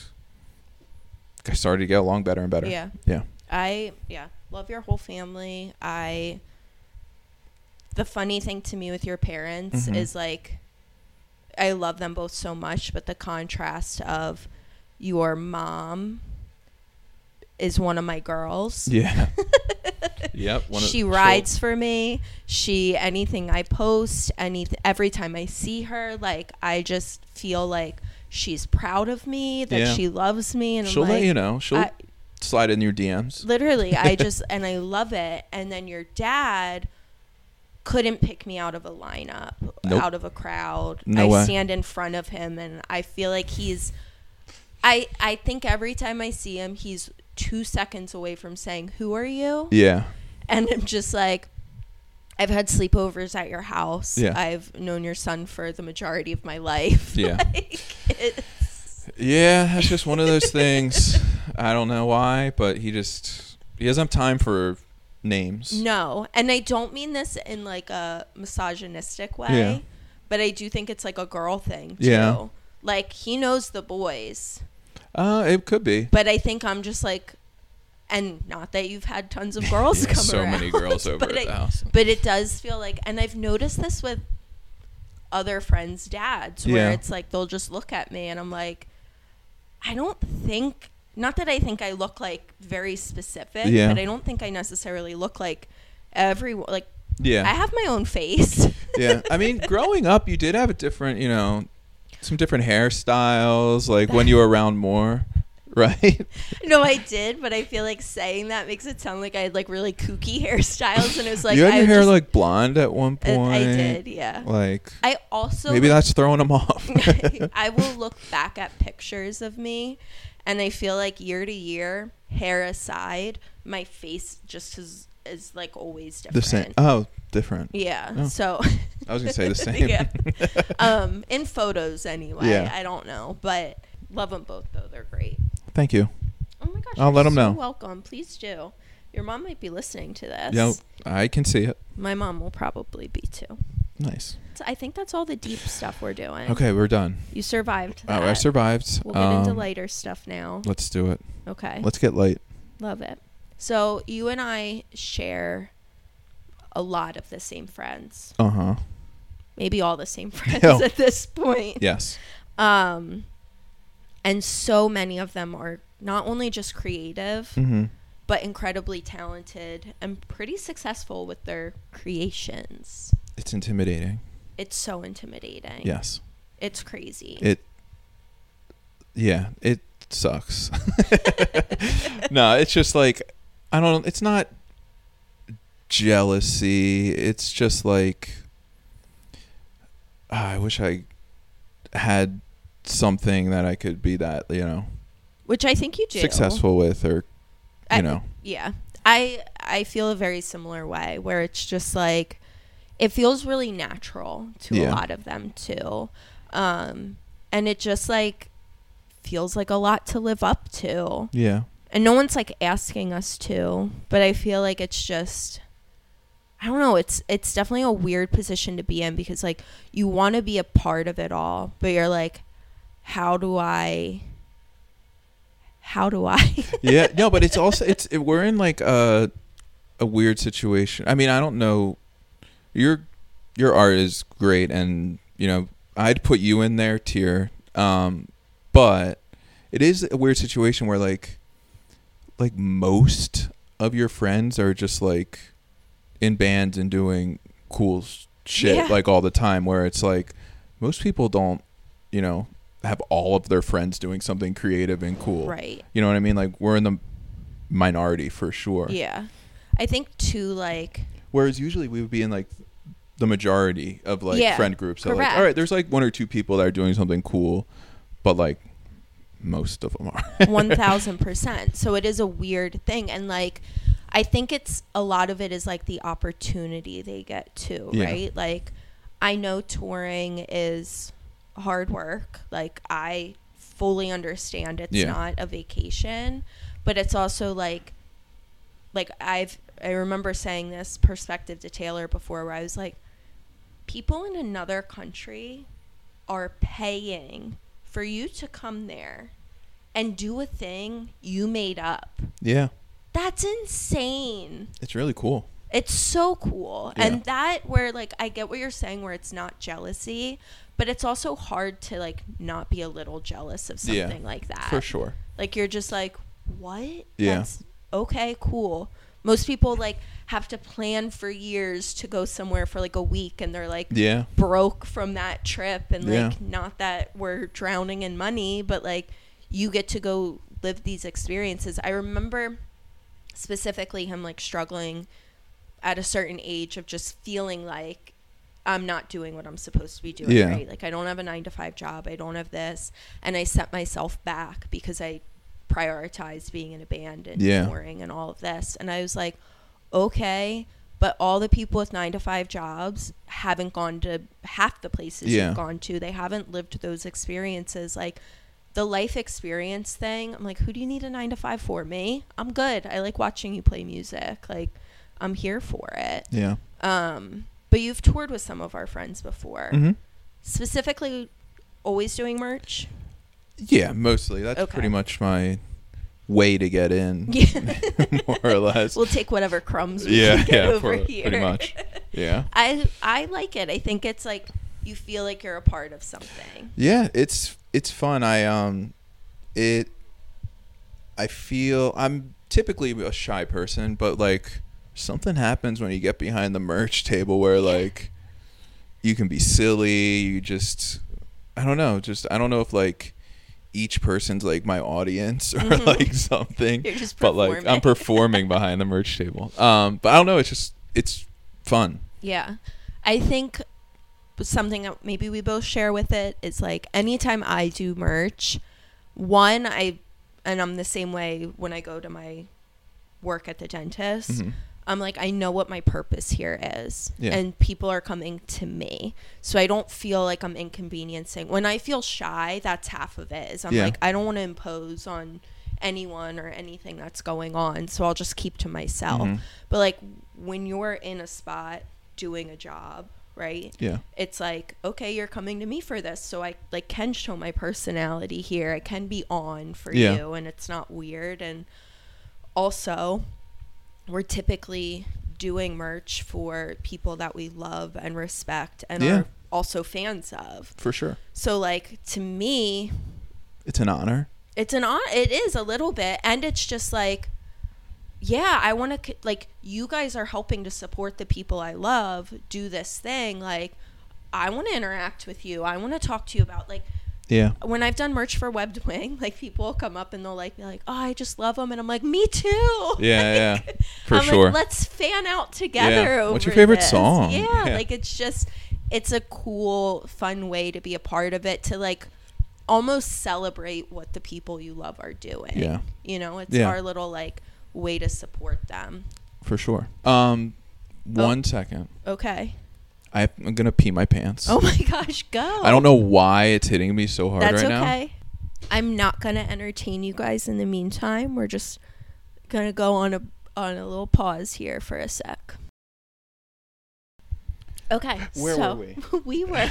started to get along better and better. yeah Yeah. I yeah love your whole family. I the funny thing to me with your parents Mhm. is like I love them both so much, but the contrast of your mom is one of my girls. Yeah. yep. of- she rides for me. She anything I post, any every time I see her, like I just feel like she's proud of me, that Yeah. she loves me, and She'll like, let you know. She'll I- slide in your DMs. literally, I just and I love it. And then your dad couldn't pick me out of a lineup, Nope. out of a crowd. No I way. stand in front of him, and I feel like he's. I I think every time I see him, he's two seconds away from saying, "Who are you?" Yeah. and I'm just like, I've had sleepovers at your house. Yeah. I've known your son for the majority of my life. Yeah. Like, Yeah, that's just one of those things. I don't know why, but he just he doesn't have time for names. no, and I don't mean this in like a misogynistic way, Yeah. but I do think it's like a girl thing too. Yeah. Like he knows the boys, Uh, it could be. but I think I'm just like, and not that you've had tons of girls come so around, many girls over but at the house. But it does feel like, and I've noticed this with other friends' dads, where Yeah. it's like they'll just look at me and I'm like, I don't think, not that I think I look like very specific, Yeah. but I don't think I necessarily look like everyone. like, Yeah. I have my own face. yeah. I mean, growing up, you did have a different, you know, some different hairstyles, like when you were around more, right? no, I did, but I feel like saying that makes it sound like I had like really kooky hairstyles, and it was like, you had I your hair just- like blonde at one uh, point. I did, yeah. Like I also maybe that's throwing them off. I will look back at pictures of me and I feel like year to year, hair aside, my face just is is like always different. the same. Oh, different. Yeah. Oh. So I was gonna say the same. yeah. Um in photos anyway. Yeah. I don't know, but love them both though. They're great. Thank you. Oh my gosh. I'll you're let 'em so know. Welcome. Please do. Your mom might be listening to this. Yep, I can see it. My mom will probably be too. Nice. So I think that's all the deep stuff we're doing. Okay, we're done. You survived Oh. I survived. We'll get into Um, lighter stuff now. Let's do it. Okay. Let's get light. Love it. So you and I share a lot of the same friends. Uh huh. Maybe all the same friends Yeah. at this point. Yes. Um and so many of them are not only just creative, Mm-hmm. but incredibly talented and pretty successful with their creations. It's intimidating. It's so intimidating. Yes. It's crazy. It. Yeah, it sucks. no, it's just like I don't. Know. It's not jealousy. It's just like ah, I wish I had something that I could be that you know Which I think you do. successful with, or you I- know. Yeah. I I feel a very similar way where it's just like it feels really natural to a lot of them too. Um and it just like feels like a lot to live up to. Yeah. And no one's like asking us to, but I feel like it's just I don't know, it's it's definitely a weird position to be in because like you want to be a part of it all, but you're like how do I how do I? Yeah no but it's also it's it, we're in like a a weird situation. I mean i don't know your your art is great and you know i'd put you in there tier um but it is a weird situation where like like most of your friends are just like in bands and doing cool shit Yeah. like all the time where it's like most people don't you know have all of their friends doing something creative and cool right you know what I mean? Like we're in the minority for sure. Yeah. I think too like Whereas usually we would be in like the majority of like Yeah, friend groups. So like, all right, there's like one or two people that are doing something cool, but like most of them are. one thousand percent. So it is a weird thing and like I think it's a lot of it is like the opportunity they get too, Yeah. right? Like I know touring is hard work. Like I fully understand it's Yeah. not a vacation, but it's also like like I've I remember saying this perspective to Taylor before where I was like people in another country are paying for you to come there and do a thing you made up. yeah, That's insane. it's really cool. It's so cool. Yeah. And that where like I get what you're saying where it's not jealousy, but it's also hard to like not be a little jealous of Yeah, something like that. For sure. Like you're just like, "What?" Yeah. That's okay, cool. Most people like have to plan for years to go somewhere for like a week and they're like Yeah. broke from that trip and like Yeah. not that we're drowning in money but like you get to go live these experiences i remember specifically him like struggling at a certain age of just feeling like i'm not doing what i'm supposed to be doing Yeah. right like i don't have a 9 to 5 job i don't have this and i set myself back because i prioritized being in a band and Yeah. touring and all of this and i was like okay but all the people with nine to five jobs haven't gone to half the places Yeah. you've gone to. They haven't lived those experiences. Like the life experience thing, I'm like, who do you need a nine to five for? Me? I'm good. I like watching you play music. Like, I'm here for it. Yeah. Um, but you've toured with some of our friends before. hmm Specifically, always doing merch. Yeah, mostly. That's Okay. pretty much my way to get in, Yeah. more or less. we'll take whatever crumbs we yeah, can get yeah, over for- here. pretty much. Yeah. I I like it. I think it's like you feel like you're a part of something. Yeah, it's it's fun. I um it I feel I'm typically a shy person, but like something happens when you get behind the merch table where like you can be silly, you just I don't know, just I don't know if like each person's like my audience or Mhm. like something. You're just But like I'm performing. behind the merch table. Um but I don't know, it's just it's fun. Yeah. I think something that maybe we both share with it is like anytime I do merch, one, I, and I'm the same way when I go to my work at the dentist. Mhm. I'm like, I know what my purpose here is. Yeah. And people are coming to me. So I don't feel like I'm inconveniencing. When I feel shy, that's half of it. Is I'm Yeah. like, I don't want to impose on anyone or anything that's going on. So I'll just keep to myself. Mhm. But like when you're in a spot doing a job, right? Yeah. It's like, okay, you're coming to me for this, so I like can show my personality here. I can be on for Yeah. you and it's not weird and also we're typically doing merch for people that we love and respect and Yeah. are also fans of. For sure. So like to me, It's an honor. it's an honor it is a little bit and it's just like yeah i want to like you guys are helping to support the people i love do this thing like i want to interact with you i want to talk to you about like Yeah. when i've done merch for webbed wing like people come up and they'll like be like oh i just love them and i'm like me too Yeah, yeah. For I'm sure. like, let's fan out together Yeah. What's your favorite this. song? yeah, Yeah. like it's just it's a cool fun way to be a part of it to like almost celebrate what the people you love are doing Yeah. you know it's Yeah. our little like way to support them For sure. Um, Oh. one second. okay I'm gonna pee my pants. oh my gosh go I don't know why it's hitting me so hard that's right now. okay i'm not gonna entertain you guys in the meantime we're just gonna go on a on a little pause here for a sec okay Where so were we were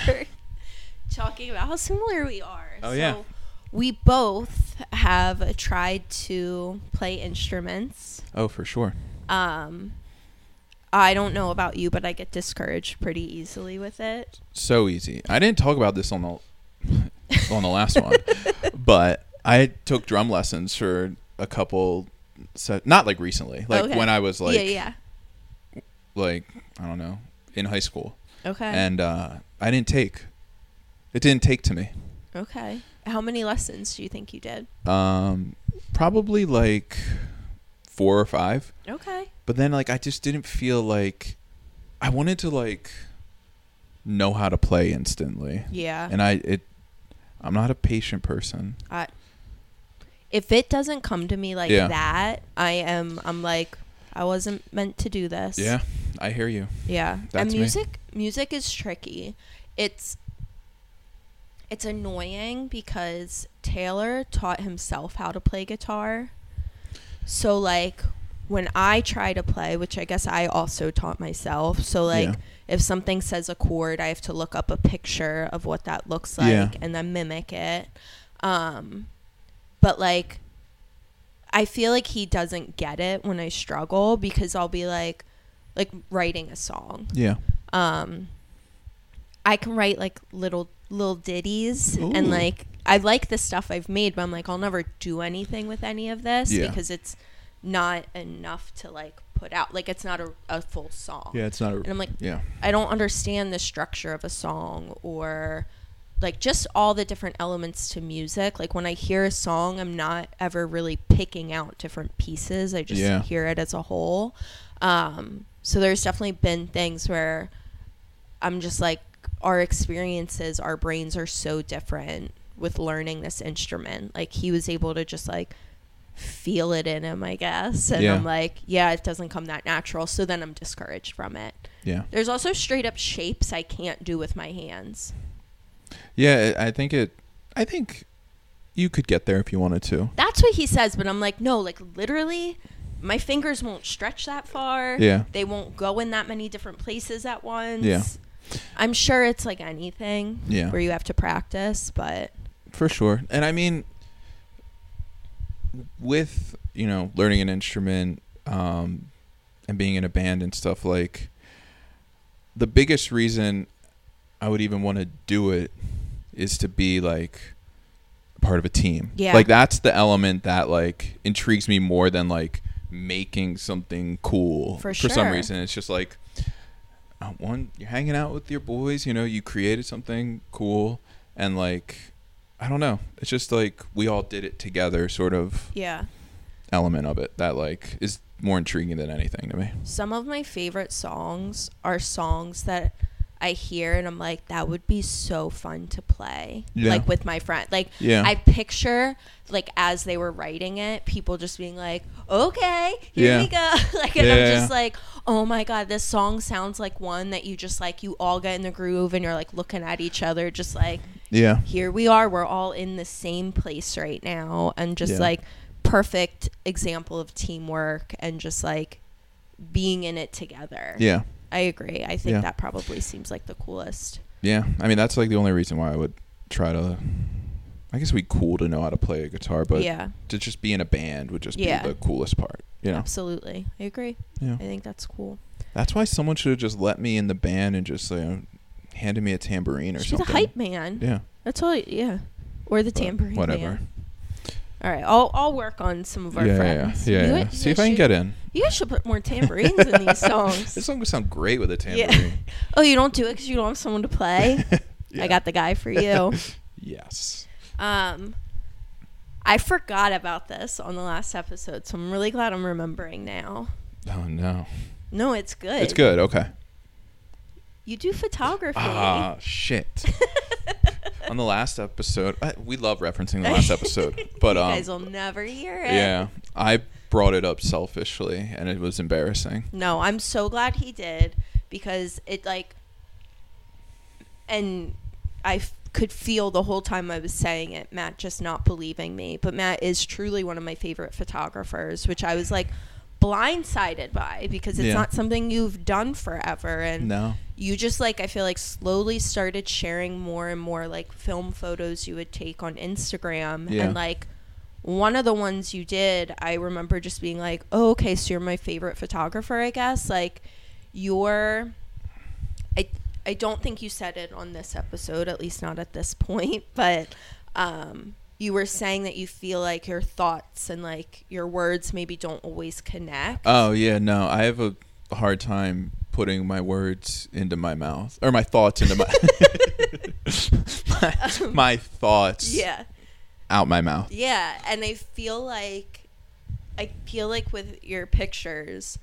talking about how similar we are. Oh, yeah. We both have tried to play instruments. Oh, for sure. Um, I don't know about you, but I get discouraged pretty easily with it. So easy. I didn't talk about this on the on the last one, but I took drum lessons for a couple. Not like recently, like Okay. when I was like, yeah, yeah. like I don't know, in high school, Okay. and uh, I didn't take. It didn't take to me. okay. How many lessons do you think you did? Um, probably like four or five. Okay. But then like I just didn't feel like I wanted to like know how to play instantly. Yeah. And I it I'm not a patient person. I, if it doesn't come to me like Yeah. that, I am. I'm like, I wasn't meant to do this. Yeah, I hear you. Yeah. That's and me. music music is tricky. It's it's annoying because Taylor taught himself how to play guitar. So like when I try to play, which I guess I also taught myself. So like Yeah. if something says a chord, I have to look up a picture of what that looks like Yeah. and then mimic it. Um but like I feel like he doesn't get it when I struggle because I'll be like like writing a song. Yeah. Um I can write like little little ditties Ooh. and like I like the stuff I've made, but I'm like I'll never do anything with any of this Yeah. because it's not enough to like put out. Like it's not a, a full song. Yeah, it's not a And I'm like Yeah. I don't understand the structure of a song or like just all the different elements to music. Like when I hear a song, I'm not ever really picking out different pieces. I just Yeah. hear it as a whole. Um, so there's definitely been things where I'm just like our experiences, our brains are so different with learning this instrument. Like he was able to just like feel it in him, I guess. And Yeah. I'm like, yeah, it doesn't come that natural. So then I'm discouraged from it. Yeah. There's also straight up shapes I can't do with my hands. Yeah, I I think it I think you could get there if you wanted to. That's what he says, but I'm like, no, like literally, my fingers won't stretch that far. Yeah. They won't go in that many different places at once. Yeah. I'm sure it's like anything Yeah. where you have to practice, but For sure. And I mean with, you know, learning an instrument um and being in a band and stuff like the biggest reason I would even want to do it is to be like part of a team. Yeah. Like that's the element that like intrigues me more than like making something cool For some sure. reason. It's just like one you're hanging out with your boys, you know, you created something cool and like I don't know. It's just like we all did it together sort of yeah. element of it that like is more intriguing than anything to me. Some of my favorite songs are songs that I hear and I'm like, that would be so fun to play. Yeah. Like with my friend. Like Yeah. I picture like as they were writing it, people just being like, Okay, here Yeah. we go. like and I'm just like, Oh my god, this song sounds like one that you just like you all get in the groove and you're like looking at each other just like yeah. here we are, we're all in the same place right now and just Yeah. like perfect example of teamwork and just like being in it together. Yeah. I agree. I think Yeah. that probably seems like the coolest. Yeah. I mean, that's like the only reason why I would try to. I guess it'd be cool to know how to play a guitar, but yeah, to just be in a band would just Yeah. be the coolest part. You know. absolutely. I agree. Yeah. I think that's cool. That's why someone should have just let me in the band and just like handed me a tambourine or She's something. a hype man. Yeah. That's all. Yeah, or the but tambourine. Whatever. Man. All right, I'll I'll work on some of our yeah, friends. yeah, yeah, You yeah. See if I can get in. You guys should put more tambourines in these songs. This song would sound great with a Yeah. tambourine. Oh, you don't do it because you don't have someone to play. Yeah. I got the guy for you. Yes. Um, I forgot about this on the last episode, so I'm really glad I'm remembering now. Oh no. No, it's good. It's good. Okay. You do photography. Ah, shit. On the last episode, I, we love referencing the last episode, but you um, guys will never hear it. yeah, I brought it up selfishly, and it was embarrassing. No, I'm so glad he did because it like, and I f- could feel the whole time I was saying it, Matt just not believing me. But Matt is truly one of my favorite photographers, which I was like blindsided by because it's Yeah. not something you've done forever and No. you just like I feel like slowly started sharing more and more like film photos you would take on Instagram Yeah. and like one of the ones you did I remember just being like oh okay so you're my favorite photographer I guess like you're I I don't think you said it on this episode at least not at this point but um you were saying that you feel like your thoughts and like your words maybe don't always connect Oh yeah, no. I have a hard time putting my words into my mouth or my thoughts into my my, my thoughts yeah out my mouth. Yeah, and I feel like I feel like with your pictures,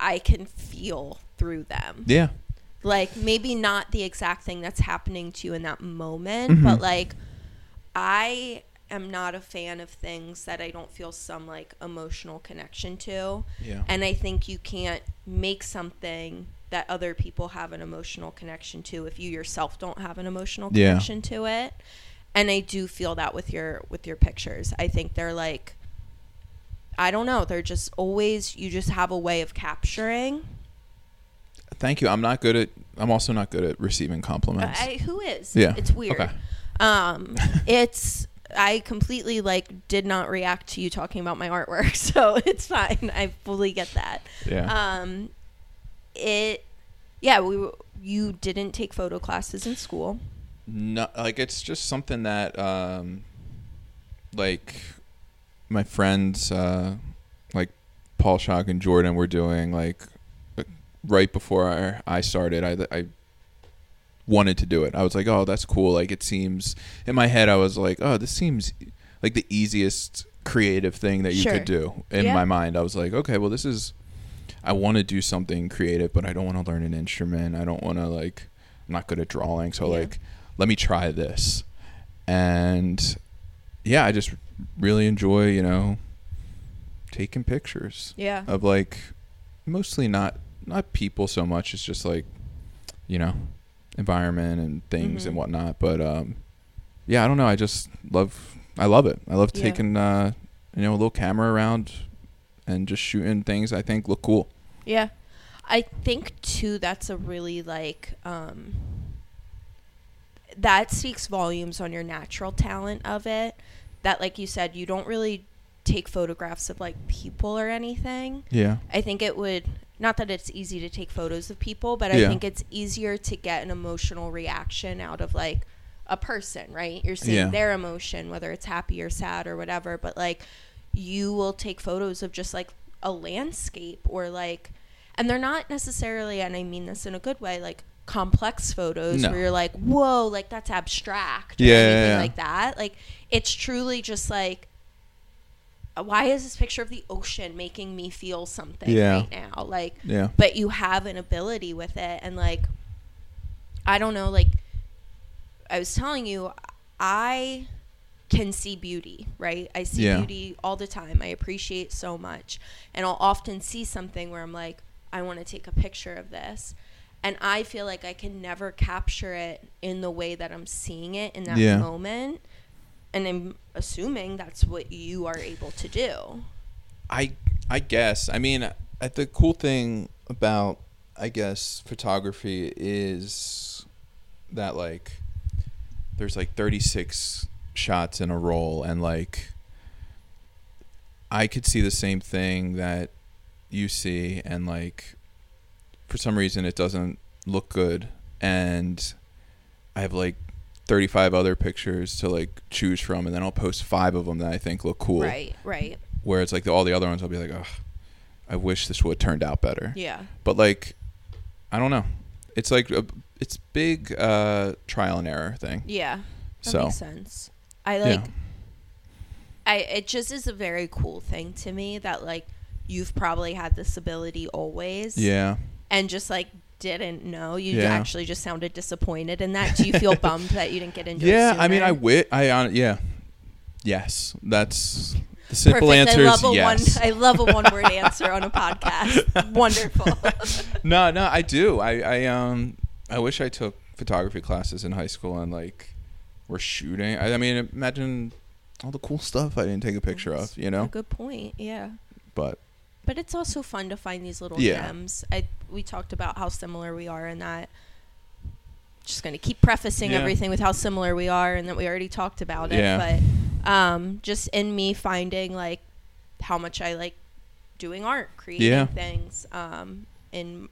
I can feel through them. Yeah. Like maybe not the exact thing that's happening to you in that moment, Mhm. but like I am not a fan of things that I don't feel some like emotional connection to. Yeah. And I think you can't make something that other people have an emotional connection to if you yourself don't have an emotional Yeah. connection to it. And I do feel that with your with your pictures. I think they're like I don't know, they're just always you just have a way of capturing. Thank you. I'm not good at. I'm also not good at receiving compliments. I, who is? Yeah. It's weird. Okay. Um it's I completely like did not react to you talking about my artwork, so it's fine. I fully get that. yeah. Um, it, yeah, we you didn't take photo classes in school. No, like it's just something that, um, like, my friends, uh, like Paul Shock and Jordan were doing like uh, right before I, I started. I I wanted to do it. I was like, oh, that's cool. Like it seems in my head. I was like, oh, this seems like the easiest creative thing that you Sure. could do. In Yeah. my mind, I was like, okay, well, this is. I want to do something creative, but I don't want to learn an instrument. I don't want to like. I'm not good at drawing, so Yeah. like, let me try this. And yeah, I just really enjoy, you know, taking pictures Yeah. of like mostly not not people so much. It's just like, you know, environment and things Mhm. and whatnot. But um, yeah, I don't know. I just love. I love it. I love Yeah. taking uh, you know, a little camera around and just shooting things I think look cool. Yeah. I think too that's a really like um that speaks volumes on your natural talent of it. That like you said, you don't really take photographs of like people or anything. Yeah. I think it would not that it's easy to take photos of people, but I Yeah. think it's easier to get an emotional reaction out of like a person, right? You're seeing Yeah. their emotion, whether it's happy or sad or whatever, but like you will take photos of just like a landscape or like and they're not necessarily and I mean this in a good way, like complex photos No. where you're like, whoa, like that's abstract yeah, yeah. like that. Like it's truly just like why is this picture of the ocean making me feel something Yeah. right now? Like, Yeah. but you have an ability with it, and like, I don't know, like, I was telling you, I can see beauty, right? I see Yeah. beauty all the time. I appreciate so much, and I'll often see something where I'm like, I want to take a picture of this. And I feel like I can never capture it in the way that I'm seeing it in that Yeah. moment and I'm assuming that's what you are able to do. I I guess. I mean, uh, the cool thing about I guess photography is that like there's like 36 shots in a roll and like I could see the same thing that you see and like for some reason it doesn't look good and I have like 35 other pictures to like choose from and then I'll post 5 of them that I think look cool. Right, right. Where it's like the, all the other ones I'll be like, "Oh, I wish this would have turned out better." Yeah. But like I don't know. It's like a, it's big uh trial and error thing. Yeah. That So, makes sense. I like yeah. I it just is a very cool thing to me that like you've probably had this ability always. Yeah. And just like didn't know. You Yeah. actually just sounded disappointed in that. Do you feel bummed that you didn't get into Yeah, it? I mean I wit I on yeah. Yes. That's the simple Perfect. answer I is love a yes. one I love a one word answer on a podcast. Wonderful. no, no, I do. I, I um I wish I took photography classes in high school and like we're shooting. I, I mean, imagine all the cool stuff I didn't take a picture That's of, you know? A good point. Yeah. But But it's also fun to find these little Yeah. gems. I we talked about how similar we are in that. Just going to keep prefacing Yeah. everything with how similar we are, and that we already talked about it. Yeah. But um, just in me finding like how much I like doing art, creating Yeah. things. Um, in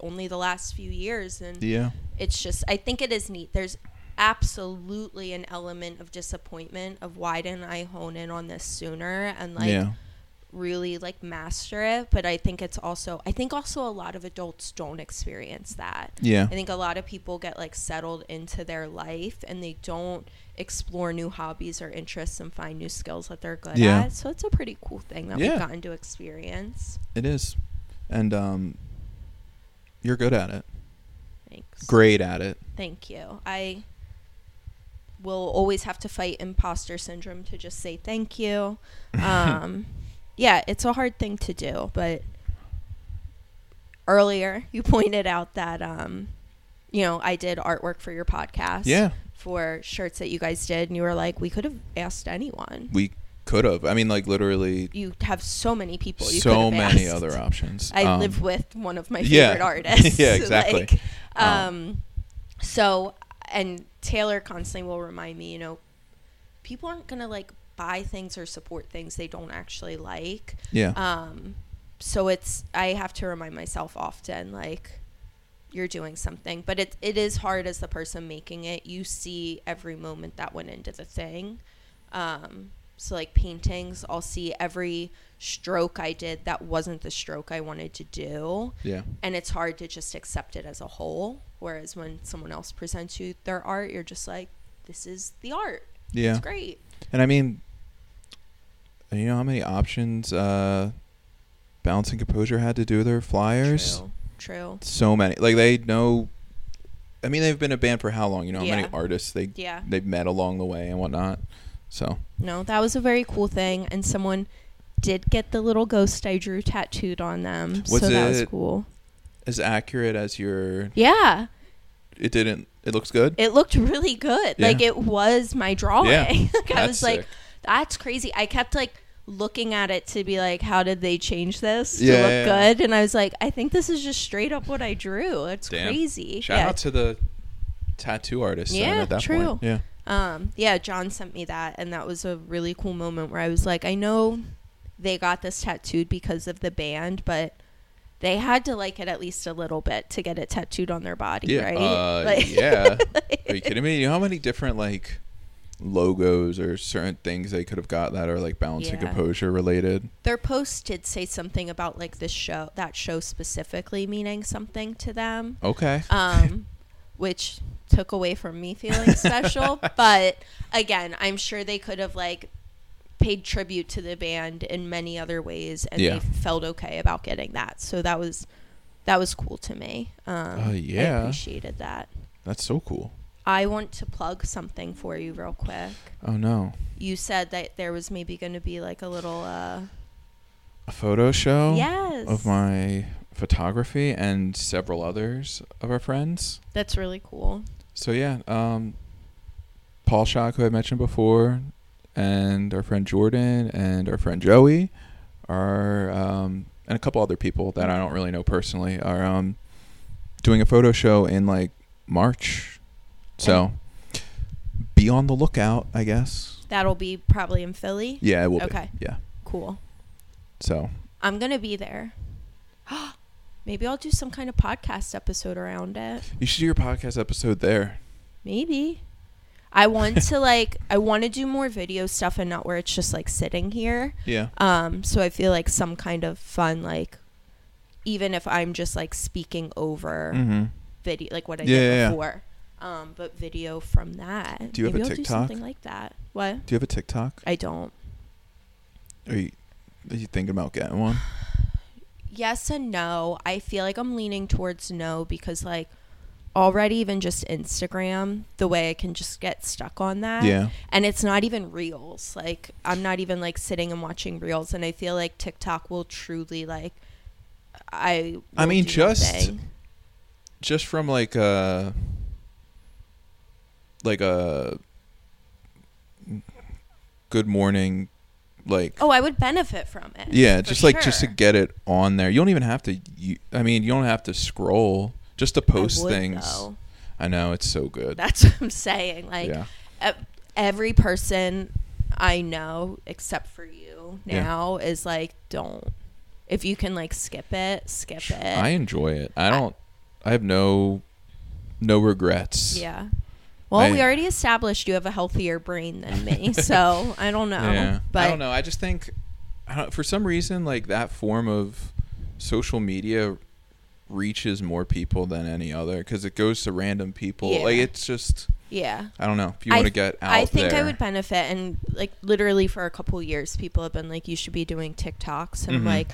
only the last few years, and yeah. it's just I think it is neat. There's absolutely an element of disappointment of why didn't I hone in on this sooner and like yeah. Really like master it but i think it's also i think also a lot of adults don't experience that Yeah. i think a lot of people get like settled into their life and they don't explore new hobbies or interests and find new skills that they're good Yeah. at so it's a pretty cool thing that Yeah. we've gotten to experience It is. And um you're good at it. thanks Great at it. thank you i will always have to fight imposter syndrome to just say thank you um yeah it's a hard thing to do but earlier you pointed out that um you know i did artwork for your podcast Yeah. for shirts that you guys did and you were like we could have asked anyone We could have. I mean like literally you have so many people you so many other options. I Um, live with one of my yeah. favorite artists. Yeah, exactly. Like, Um, um, so, and Taylor constantly will remind me, you know, people aren't gonna like buy things or support things they don't actually like. Yeah. Um, so it's I have to remind myself often, like, you're doing something, but it it is hard as the person making it. You see every moment that went into the thing. Um, so like paintings, I'll see every stroke I did that wasn't the stroke I wanted to do, yeah. and it's hard to just accept it as a whole. Whereas when someone else presents you their art, you're just like, this is the art. Yeah. It's great. And I mean, you know how many options uh, Balance and Composure had to do with their flyers? True. True. So many. Like they know. I mean, they've been a band for how long? You know how Yeah. many artists they Yeah. they've met along the way and whatnot. So No, that was a very cool thing, and someone did get the little ghost I drew tattooed on them, Was so that was cool. as accurate as your, Yeah, it didn't. It looks good. it looked really good. Yeah. Like it was my drawing. Yeah, like, I That's was like, sick. That's crazy. I kept like looking at it to be like, how did they change this to Yeah, look yeah, yeah. good? And I was like, I think this is just straight up what I drew. It's Damn. crazy. Shout yeah. out to the tattoo artist. then Yeah, at that true. Point. Yeah. Um, yeah, John sent me that, and that was a really cool moment where I was like, I know they got this tattooed because of the band, but they had to like it at least a little bit to get it tattooed on their body, Yeah. right? Uh, Like- yeah. Are you kidding me? You know how many different like logos or certain things they could have got that are like balance and Yeah. composure related? Their post did say something about like this show, that show specifically meaning something to them, Okay. um, which took away from me feeling special. but again, I'm sure they could have like paid tribute to the band in many other ways, and Yeah. they felt okay about getting that. So that was that was cool to me. Um, I yeah. appreciated that. That's so cool. I want to plug something for you real quick. Oh no. You said that there was maybe going to be like a little uh A photo show yes. of my photography and several others of our friends. That's really cool. So yeah, um, Paul Shock, who I mentioned before, and our friend Jordan and our friend Joey are um, and a couple other people that I don't really know personally are um, doing a photo show in like March. So be on the lookout, I guess. That'll be probably in Philly. Yeah, it will Okay. be. Yeah. Cool. So I'm gonna be there. Maybe I'll do some kind of podcast episode around it. you should do your podcast episode there. Maybe. I want to like I want to do more video stuff and not where it's just like sitting here. Yeah. Um so I feel like some kind of fun like even if I'm just like speaking over Mm-hmm. video like what I Yeah, did yeah, yeah. before. Um but video from that. Do you have Maybe a I'll do TikTok? something like that. What? Do you have a TikTok? I don't. Are you are you thinking about getting one? yes and no. I feel like I'm leaning towards no because like already even just Instagram, the way I can just get stuck on that. Yeah. And it's not even reels. Like I'm not even like sitting and watching reels and I feel like TikTok will truly like I I will mean, do just- nothing. just from like a like a good morning like Oh, I would benefit from it. yeah just like just to get it on there you don't even have to you, i mean you don't have to scroll just to I post would, things though. i know it's so good That's what I'm saying. Like yeah every person I know except for you Yeah. now is like don't if you can like skip it, skip it. i enjoy it i don't i have no no regrets yeah. Well, we already established you have a healthier brain than me, so I don't know. yeah But i don't know i just think I don't, for some reason like that form of social media reaches more people than any other because it goes to random people Yeah. like it's just yeah. i don't know if you want to get out I think there I would benefit and like literally for a couple years people have been like you should be doing TikToks and I'm Mhm. like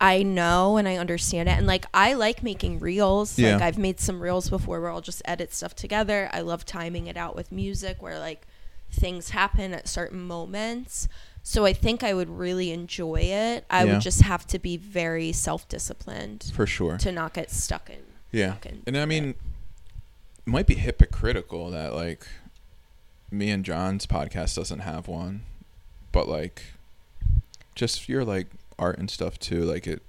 I know and I understand it. And like I like making reels. Like Yeah. I've made some reels before where I'll just edit stuff together. I love timing it out with music where like things happen at certain moments. So I think I would really enjoy it. I Yeah. would just have to be very self-disciplined for sure. to not get stuck in yeah. fucking and i mean it might be hypocritical that like me and john's podcast doesn't have one but like just you're like art and stuff too like it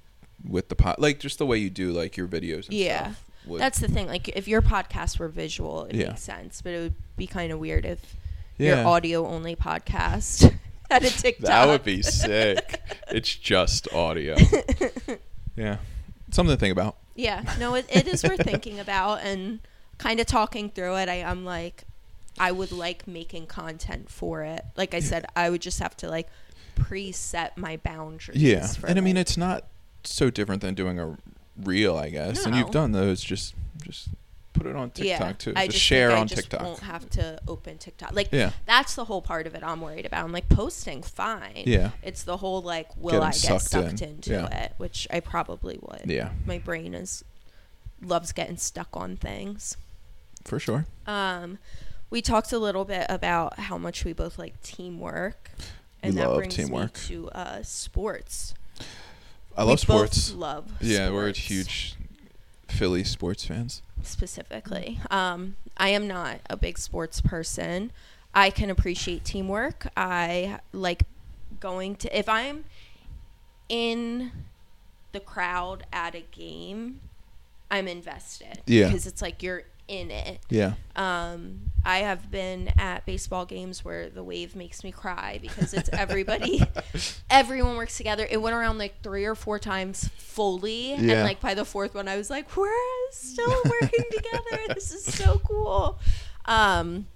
with the pot like just the way you do like your videos and Yeah. would- That's the thing. Like, if your podcast were visual, it Yeah. makes sense. But it would be kind of weird if yeah your audio only podcast had a TikTok. that would be sick it's just audio yeah something to think about yeah. No, it, it is worth thinking about and kind of talking through it. I, I'm like, I would like making content for it. Like I said, I would just have to like preset my boundaries. Yeah, and I mean it's not so different than doing a reel, I guess. And you've done those. Just just put it on TikTok yeah, too. I just, just share think on I just TikTok. Won't have to open TikTok. Like Yeah, that's the whole part of it. I'm worried about. I'm like posting fine. yeah, It's the whole like, will Getting I get sucked sucked in. into Yeah. it? Which I probably would. yeah, My brain is loves getting stuck on things. for sure. Um, we talked a little bit about how much we both like teamwork, We and that love brings teamwork. me to uh, sports. I We love sports. Love. Yeah, we're huge Philly sports fans. specifically. Um, I am not a big sports person. I can appreciate teamwork. I like going to if I'm in the crowd at a game, I'm invested. Yeah. Because it's like you're in it. Yeah, Um, I have been at baseball games where the wave makes me cry because it's everybody, everyone works together. It went around like three or four times fully, and like by the fourth one, I was like, "We're still working together. This is so cool." Um,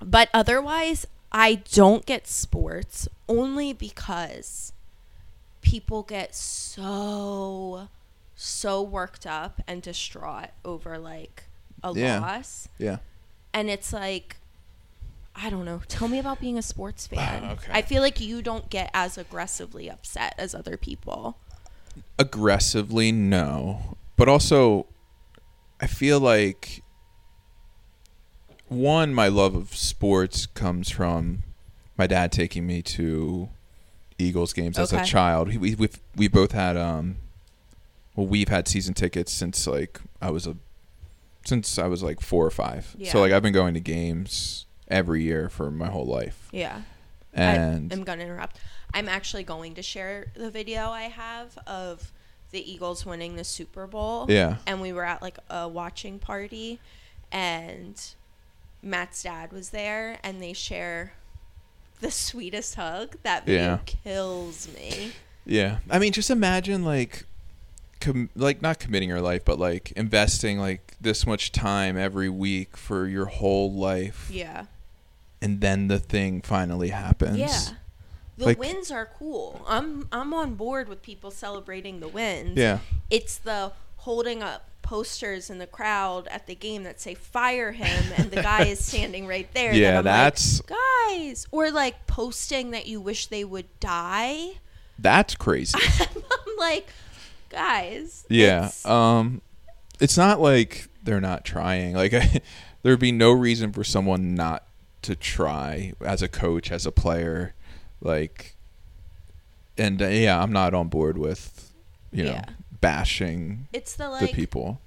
but otherwise, I don't get sports only because people get so so worked up and distraught over like a Yeah. loss yeah. and it's like I don't know. Tell me about being a sports fan. okay. I feel like you don't get as aggressively upset as other people. Aggressively, no, but also, I feel like one, my love of sports comes from my dad taking me to Eagles games as a child. We we we've, we both had um, well, we've had season tickets since like I was a since I was like four or five. Yeah. So like I've been going to games every year for my whole life. Yeah. And I, am gonna interrupt. I'm actually going to share the video I have of the Eagles winning the Super Bowl. Yeah. And we were at like a watching party, and Matt's dad was there, and they share the sweetest hug. That video Yeah. kills me. Yeah, I mean, just imagine like, com- like not committing your life, but like investing like this much time every week for your whole life, Yeah. and then the thing finally happens. Yeah. The Like- wins are cool. I'm I'm on board with people celebrating the wins. Yeah. It's the holding up posters in the crowd at the game that say fire him and the guy is standing right there. Yeah, I'm that's- like, guys or like posting that you wish they would die. That's crazy. I'm like, guys. yeah. it's- Um, it's not like they're not trying. Like, there'd be no reason for someone not to try as a coach, as a player, like. And uh, yeah, I'm not on board with, you know, Yeah. bashing it's the the like people.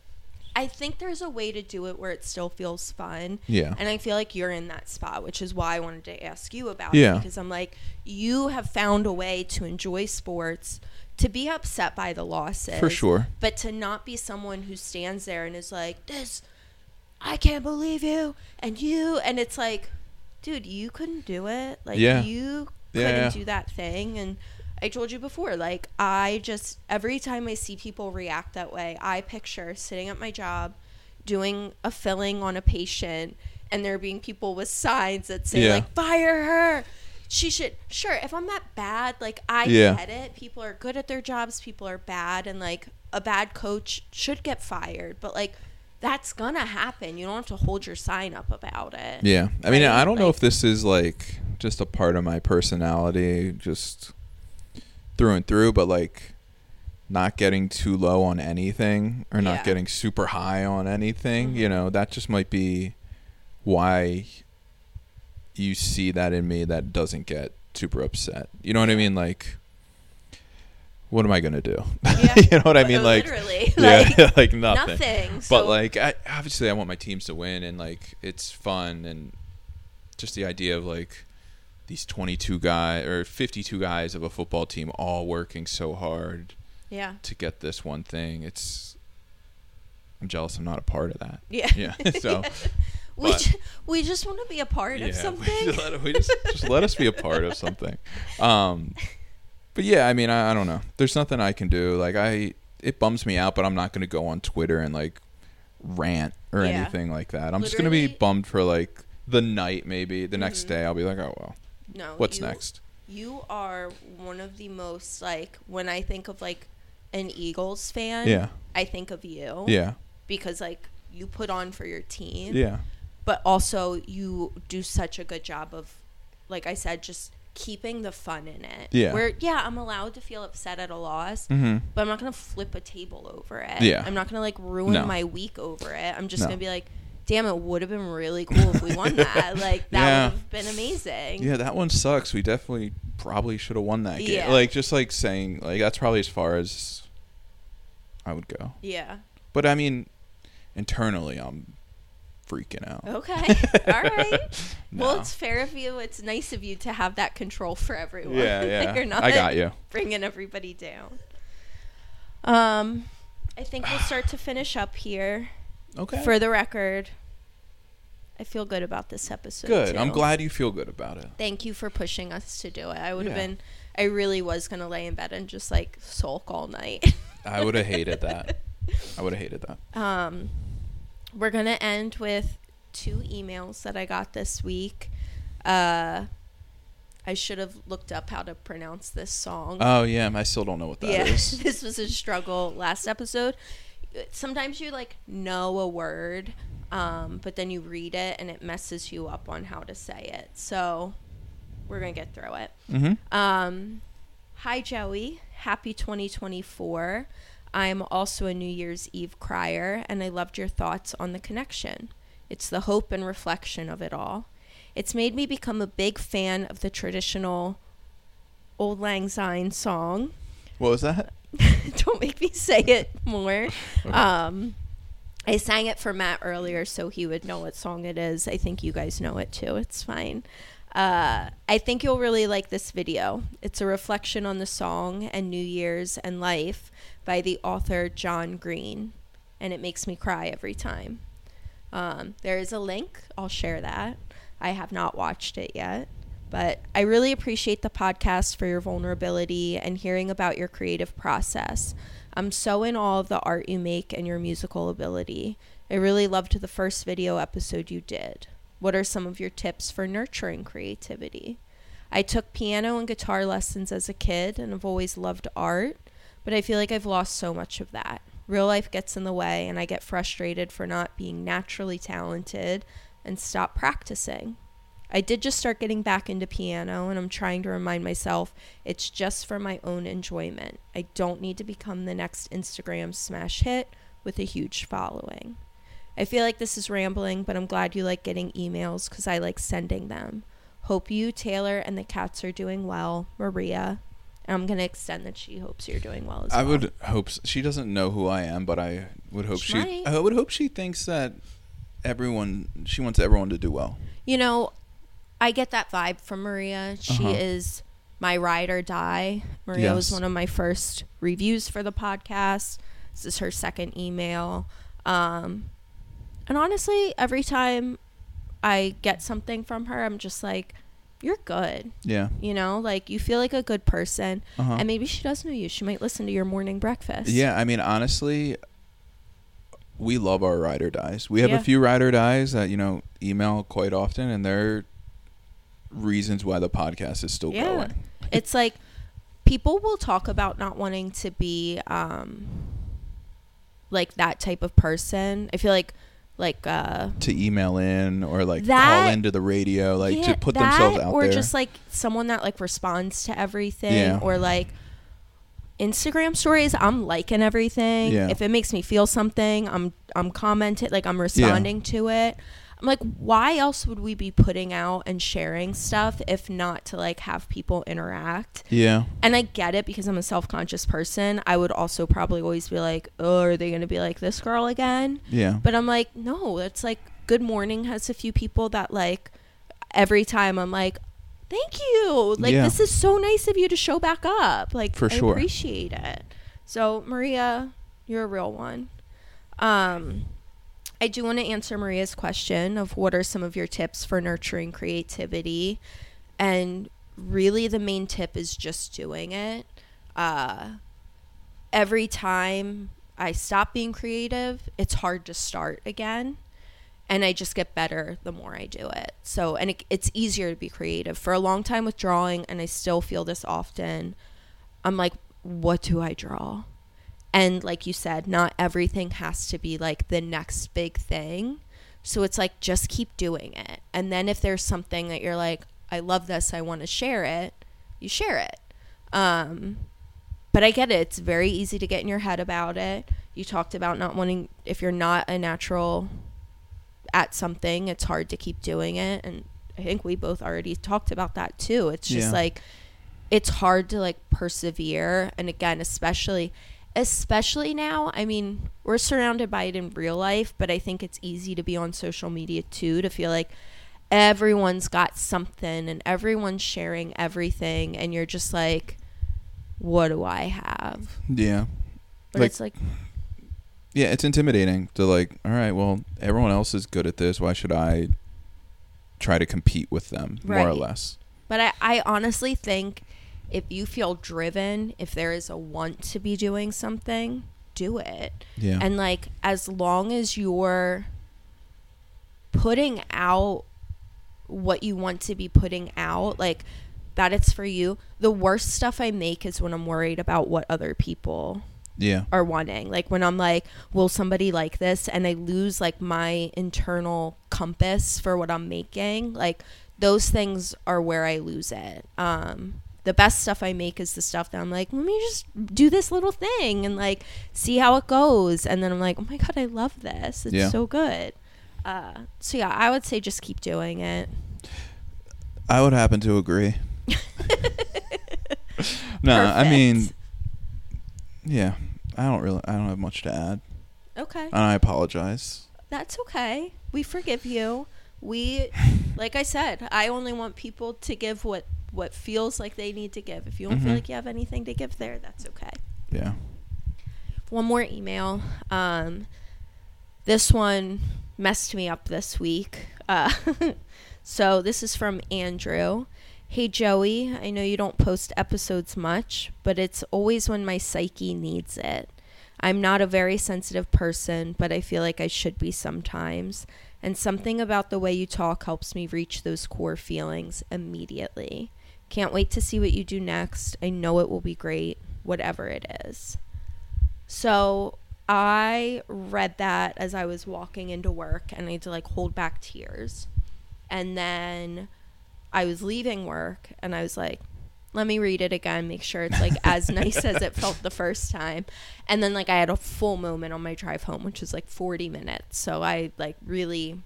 I think there's a way to do it where it still feels fun. Yeah. And I feel like you're in that spot, which is why I wanted to ask you about Yeah. it because I'm like, you have found a way to enjoy sports, to be upset by the losses, For sure. but to not be someone who stands there and is like, "This, I can't believe you," and you, and it's like, dude, you couldn't do it. Like Yeah. you couldn't yeah. do that thing, and. I told you before, like, I just, every time I see people react that way, I picture sitting at my job, doing a filling on a patient and there being people with signs that say Yeah. like fire her she should sure if i'm that bad like i Yeah. get it people are good at their jobs people are bad and like a bad coach should get fired but like that's gonna happen you don't have to hold your sign up about it Yeah. I mean, Right? I don't know if this is like just a part of my personality, just through and through, but like not getting too low on anything or not Yeah. getting super high on anything, you Mhm. know, that just might be why you see that in me that doesn't get super upset. You know what I mean? Like, what am I going to do? Yeah. you know what I mean? Like, literally yeah, like like nothing nothing but so like I, obviously i want my teams to win and like it's fun and just the idea of like these 22 guys or 52 guys of a football team all working so hard yeah to get this one thing it's i'm jealous i'm not a part of that yeah yeah so we, but- ju- we just want to be a part of something we just, let, we just, just let us be a part of something. Um but yeah i mean I, I don't know. There's nothing i can do. Like i it bums me out but i'm not going to go on twitter and like rant or Yeah. anything like that. I'm just going to be bummed for like the night maybe. The next Mhm. day i'll be like oh well no what's you- next? You are one of the most like when I think of like an Eagles fan, yeah. I think of you. yeah. Because like you put on for your team. yeah But also you do such a good job of like I said, just keeping the fun in it. Yeah. Where yeah, I'm allowed to feel upset at a loss, mm-hmm but I'm not gonna flip a table over it. Yeah. I'm not gonna like ruin No. my week over it. I'm just No. gonna be like, damn, it would have been really cool if we won that. Like that Yeah. would have been amazing. yeah that one sucks we definitely probably should have won that game Yeah. like just like saying like that's probably as far as i would go Yeah. But I mean, internally, I'm freaking out. Okay. All right. Well, it's fair of you. It's nice of you to have that control for everyone. yeah, yeah. You're not I got you. bringing everybody down. Um, I think we'll start to finish up here. Okay. For the record, I feel good about this episode. good. I'm glad you feel good about it. Thank you for pushing us to do it. I would have Yeah. been. I really was gonna lay in bed and just like sulk all night. I would have hated that. I would have hated that. Um, we're gonna end with two emails that I got this week. Uh, I should have looked up how to pronounce this song. Oh yeah, I still don't know what that yeah, is. this was a struggle last episode. Sometimes you like know a word, um, but then you read it and it messes you up on how to say it. So we're gonna get through it. mm-hmm. Um, hi, Joey. Happy 2024. I'm also a New Year's Eve crier, and I loved your thoughts on the connection. It's the hope and reflection of it all. It's made me become a big fan of the traditional Auld Lang Syne song. What was that? Don't make me say it more. Um, I sang it for Matt earlier, so he would know what song it is. I think you guys know it too. It's fine. Uh, I think you'll really like this video. It's a reflection on the song and New Year's and life by the author John Green, and it makes me cry every time. Um, there is a link. I'll share that. I have not watched it yet, but I really appreciate the podcast for your vulnerability and hearing about your creative process. I'm so in awe of the art you make and your musical ability. I really loved the first video episode you did. What are some of your tips for nurturing creativity? I took piano and guitar lessons as a kid and have always loved art, but I feel like I've lost so much of that. Real life gets in the way, and I get frustrated for not being naturally talented and stop practicing. I did just start getting back into piano, and I'm trying to remind myself it's just for my own enjoyment. I don't need to become the next Instagram smash hit with a huge following. I feel like this is rambling, but I'm glad you like getting emails because I like sending them. Hope you, Taylor, and the cats are doing well. Maria. And I'm going to extend that she hopes you're doing well as well. I well. would hope s she doesn't know who I am, but I would hope She she. might. I would hope she thinks that everyone. She wants everyone to do well. You know, I get that vibe from Maria. She Uh-huh. is my ride or die. Maria was Yes. one of my first reviews for the podcast. This is her second email. Um, and honestly, every time I get something from her, I'm just like, you're good. Yeah. You know, like you feel like a good person. Uh-huh. And maybe she does know you. She might listen to your morning breakfast. Yeah, I mean, honestly, we love our ride or dies. We have Yeah. a few ride or dies that you know email quite often, and they're reasons why the podcast is still Yeah. going. it's like people will talk about not wanting to be um like that type of person. I feel like like uh To email in or like That- call into the radio, like yeah, to put that, themselves out or there. Or just like someone that like responds to everything Yeah. or like Instagram stories, I'm liking everything. Yeah. If it makes me feel something, I'm I'm commenting like I'm responding to it. I'm like, why else would we be putting out and sharing stuff if not to like have people interact? yeah, And I get it because I'm a self conscious person. I would also probably always be like, oh, are they going to be like this girl again? yeah, But I'm like, no, it's like Good Morning has a few people that like every time I'm like, thank you. Like, Yeah. this is so nice of you to show back up. Like, For I sure. appreciate it. So, Maria, you're a real one. Um, I do want to answer Maria's question of what are some of your tips for nurturing creativity. And really, the main tip is just doing it. Uh, every time I stop being creative, it's hard to start again. And I just get better the more I do it. So, and it, it's easier to be creative. For a long time with drawing, and I still feel this often, I'm like, what do I draw? And like you said, not everything has to be like the next big thing. So it's like just keep doing it. And then if there's something that you're like, I love this, I want to share it, you share it. Um, but I get it. It's very easy to get in your head about it. You talked about not wanting, if you're not a natural at something, it's hard to keep doing it. And I think we both already talked about that too. It's just Yeah. like, it's hard to like persevere. And again, especially, especially now, I mean, we're surrounded by it in real life, but I think it's easy to be on social media too, to feel like everyone's got something and everyone's sharing everything. And you're just like, what do I have? yeah, But Like- it's like, yeah. It's intimidating to like. All right, well, everyone else is good at this. Why should I try to compete with them more or less? But I, I honestly think if you feel driven, if there is a want to be doing something, do it. Yeah, And like as long as you're putting out what you want to be putting out, like that it's for you. The worst stuff I make is when I'm worried about what other people yeah, are wanting. Like when I'm like, will somebody like this? And I lose like my internal compass for what I'm making. Like those things are where I lose it. Um, the best stuff I make is the stuff that I'm like, let me just do this little thing and like see how it goes. And then I'm like, oh my God, I love this. It's Yeah. so good. Uh, so yeah, I would say just keep doing it. I would happen to agree. no, I mean, yeah, I don't really, I don't have much to add, Okay. and I apologize. That's okay. We forgive you. we like I said, I only want people to give what what feels like they need to give. If you don't feel Mhm. like you have anything to give there, that's okay. Yeah. One more email. Um, this one messed me up this week. Uh, so this is from Andrew. Hey Joey, I know you don't post episodes much, but it's always when my psyche needs it. I'm not a very sensitive person, but I feel like I should be sometimes. And something about the way you talk helps me reach those core feelings immediately. Can't wait to see what you do next. I know it will be great, whatever it is. So I read that as I was walking into work and I had to like hold back tears. And then I was leaving work and I was like, let me read it again, make sure it's like as nice as it felt the first time. And then like I had a full moment on my drive home, which was like 40 minutes. So I like really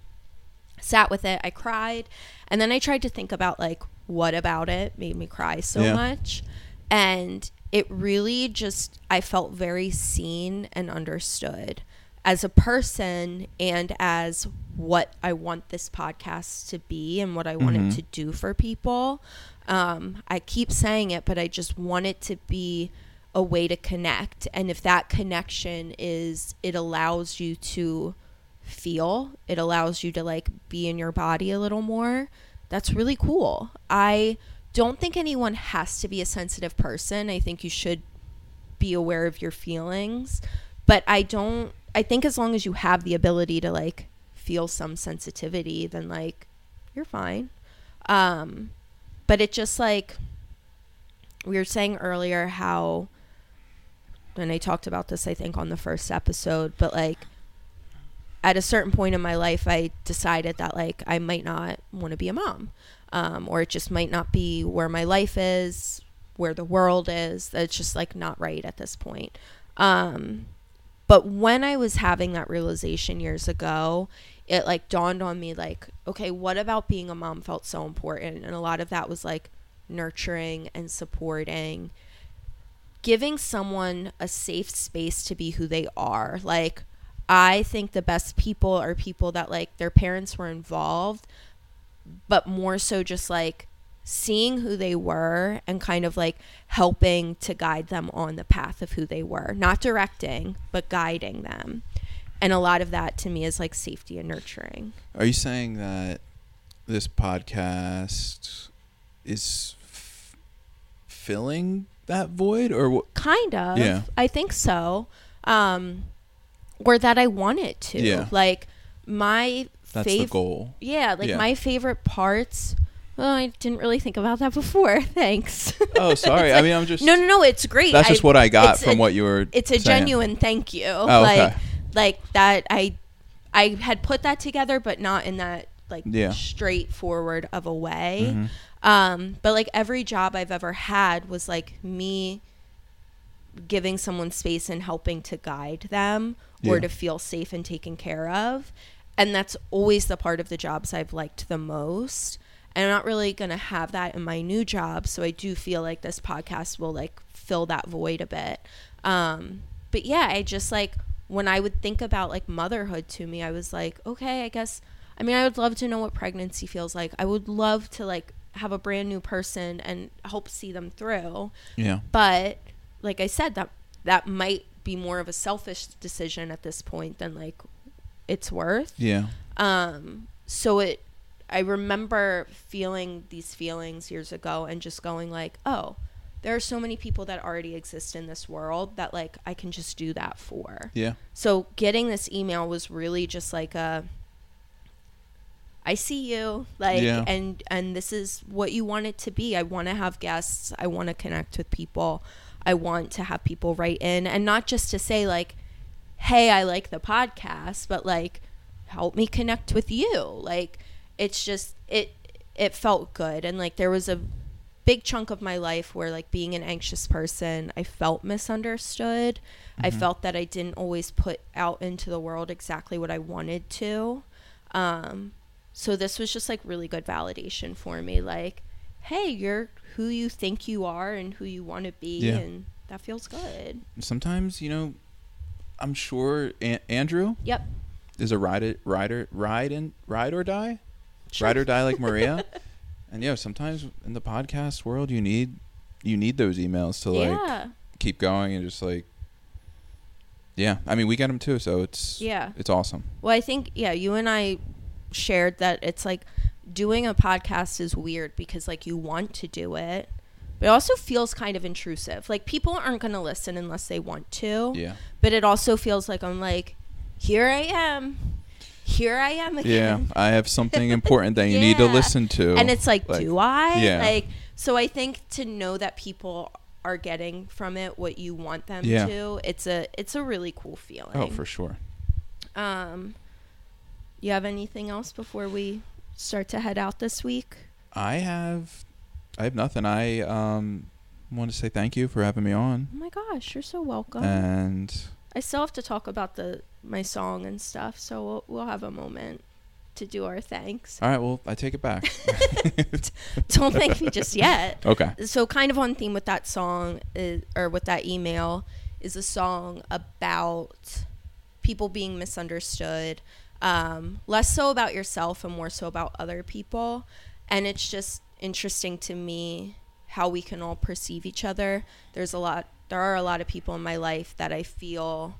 sat with it. I cried. And then I tried to think about like what about it made me cry so Yeah. much. And it really just I felt very seen and understood as a person and as what I want this podcast to be and what I want Mhm. it to do for people. Um, I keep saying it, but I just want it to be a way to connect. And if that connection is, it allows you to feel, it allows you to like be in your body a little more. That's really cool. I don't think anyone has to be a sensitive person. I think you should be aware of your feelings, but I don't I think as long as you have the ability to like feel some sensitivity, then like you're fine. Um but it just like we were saying earlier how and I talked about this I think on the first episode, but like at a certain point in my life I decided that like I might not want to be a mom. Um, or it just might not be where my life is, where the world is. It's just like not right at this point. Um, but when I was having that realization years ago, it like dawned on me like, okay, what about being a mom felt so important? And a lot of that was like nurturing and supporting, giving someone a safe space to be who they are. Like, I think the best people are people that like their parents were involved, but more so just like seeing who they were and kind of like helping to guide them on the path of who they were, not directing, but guiding them. And a lot of that to me is like safety and nurturing. Are you saying that this podcast is f- filling that void, or what? Kind of. Yeah. I think so. Um or that I want it to. Yeah. Like my That's the goal. Yeah, like Yeah. my favorite parts. Well, I didn't really think about that before. Thanks. Oh, sorry. It's I mean, I'm just. no, no, no. It's great. That's just what I got from a- what you were. It's a saying. genuine thank you. Oh, like, okay. like that. I, I had put that together, but not in that like Yeah. straightforward of a way. Mhm. Um, but like every job I've ever had was like me giving someone space and helping to guide them or to feel safe and taken care of. And that's always the part of the jobs I've liked the most. And I'm not really going to have that in my new job. So I do feel like this podcast will like fill that void a bit. Um, but yeah, I just like when I would think about like motherhood to me, I was like, okay, I guess. I mean, I would love to know what pregnancy feels like. I would love to like have a brand new person and help see them through. Yeah. But like I said, that that might be more of a selfish decision at this point than like it's worth. Yeah. Um, so it, I remember feeling these feelings years ago and just going like, oh, there are so many people that already exist in this world that like I can just do that for. Yeah. So getting this email was really just like a I see you like Yeah. and and this is what you want it to be. I want to have guests. I want to connect with people. I want to have people write in and not just to say like hey, I like the podcast, but like help me connect with you. Like it's just it it felt good and like there was a big chunk of my life where like being an anxious person, I felt misunderstood. I Mhm. felt that I didn't always put out into the world exactly what I wanted to. Um so this was just like really good validation for me like hey, you're who you think you are and who you want to be Yeah. and that feels good. Sometimes you know, I'm sure An- Andrew Yep. is a ride it rider ride and ride or die. Sure. Ride or die like Maria. and yeah, sometimes in the podcast world, you need you need those emails to like yeah. keep going and just like. Yeah, I mean we get them too, so it's Yeah. it's awesome. Well, I think yeah, you and I shared that it's like doing a podcast is weird because like you want to do it, but it also feels kind of intrusive. Like people aren't going to listen unless they want to. Yeah, But it also feels like I'm like here I am. Here I am yeah. I have something important that you need to listen to. And it's like, Like, do I? yeah. Like so I think to know that people are getting from it what you want them Yeah. to, it's a it's a really cool feeling. oh, for sure. Um, you have anything else before we start to head out this week? I have, I have nothing. I um want to say thank you for having me on, Oh my gosh, you're so welcome. and I still have to talk about the my song and stuff, so we'll, we'll have a moment to do our thanks. all right. Well, I take it back. Don't thank me just yet. okay. So, kind of on theme with that song is, or with that email is a song about people being misunderstood, um, less so about yourself and more so about other people. And it's just interesting to me how we can all perceive each other. There's a lot, there are a lot of people in my life that I feel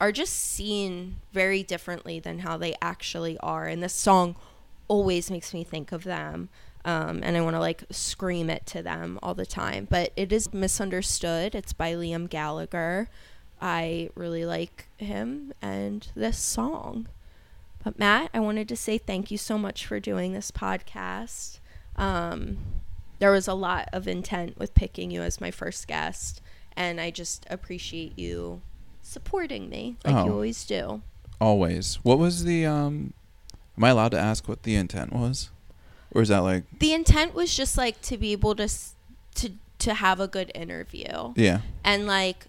are just seen very differently than how they actually are. And this song always makes me think of them. Um, and I want to like scream it to them all the time. But it is misunderstood. It's by Liam Gallagher. I really like him and this song. But Matt, I wanted to say thank you so much for doing this podcast. Um, there was a lot of intent with picking you as my first guest, and I just appreciate you supporting me like you Oh. always do. Always. What was the um? Am I allowed to ask what the intent was, or is that like The intent was just like to be able to to to have a good interview. yeah? and like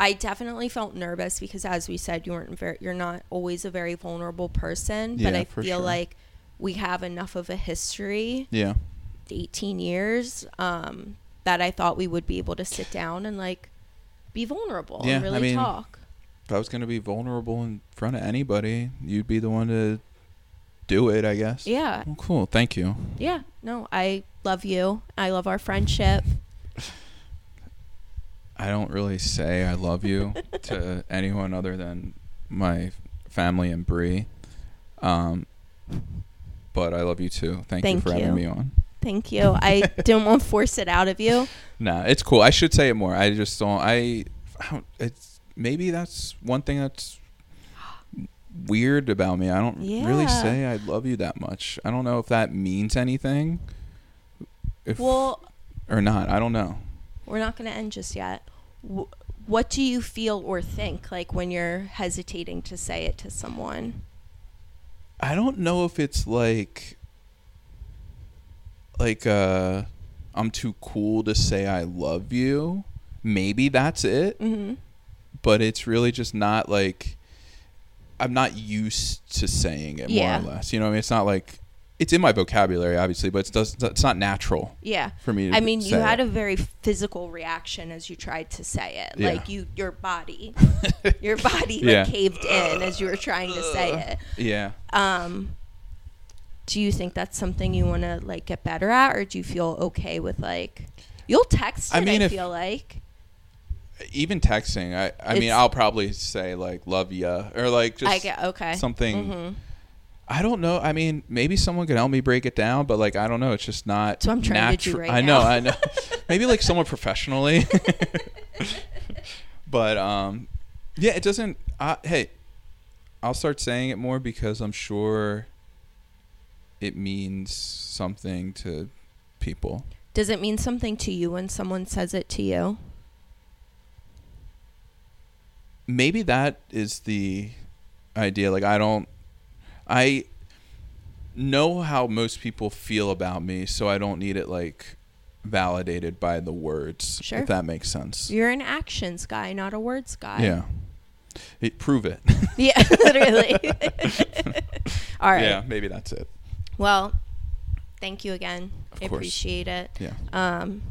I definitely felt nervous because as we said you weren't very you're not always a very vulnerable person Yeah, but I feel sure. like we have enough of a history Yeah. 18 years um that I thought we would be able to sit down and like be vulnerable Yeah, and I really mean, talk If I was gonna be vulnerable in front of anybody, you'd be the one to do it, I guess. yeah Well, cool. Thank you. yeah no I love you I love our friendship I don't really say I love you to anyone other than my family and Bree. Um, but I love you too. Thank, Thank you for you. having me on. thank you I didn't want to force it out of you Nah, it's cool. I should say it more. I just don't. I, I don't, it's maybe that's one thing that's weird about me. I don't really say I love you that much. I don't know if that means anything. If well or not, I don't know. we're not going to end just yet. Wh- what do you feel or think like when you're hesitating to say it to someone? I don't know if it's like like uh I'm too cool to say I love you. Maybe that's it, Mm-hmm. but it's really just not like I'm not used to saying it Yeah. more or less. You know, what I mean, it's not like it's in my vocabulary obviously, but it's does it's not natural Yeah. for me to I mean, you had it. a very physical reaction as you tried to say it. Yeah. Like you, your body, your body like Yeah. caved in as you were trying to say it. Yeah. Um, do you think that's something you want to like get better at, or do you feel okay with like you'll text it? I I, mean, if- feel like Even texting, I I mean, I'll probably say like love ya or like just I get okay. something Mhm. I don't know. I mean, maybe someone could help me break it down, but like I don't know. It's just not. So I'm trying to do natu- right I know. now. I know. maybe like someone professionally. but um, yeah, it doesn't. Uh, hey, I'll start saying it more because I'm sure it means something to people. Does it mean something to you when someone says it to you? Maybe that is the idea. Like I don't. I know how most people feel about me, so I don't need it like validated by the words. Sure. If that makes sense. You're an actions guy, not a words guy. Yeah. It, prove it. Yeah, literally. All right. Yeah, maybe that's it. Well, thank you again. Of I course. appreciate it. Yeah. Um,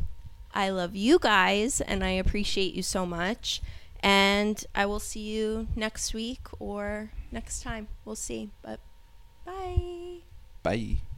I love you guys, and I appreciate you so much. And I will see you next week or next time. We'll see. But bye. Bye.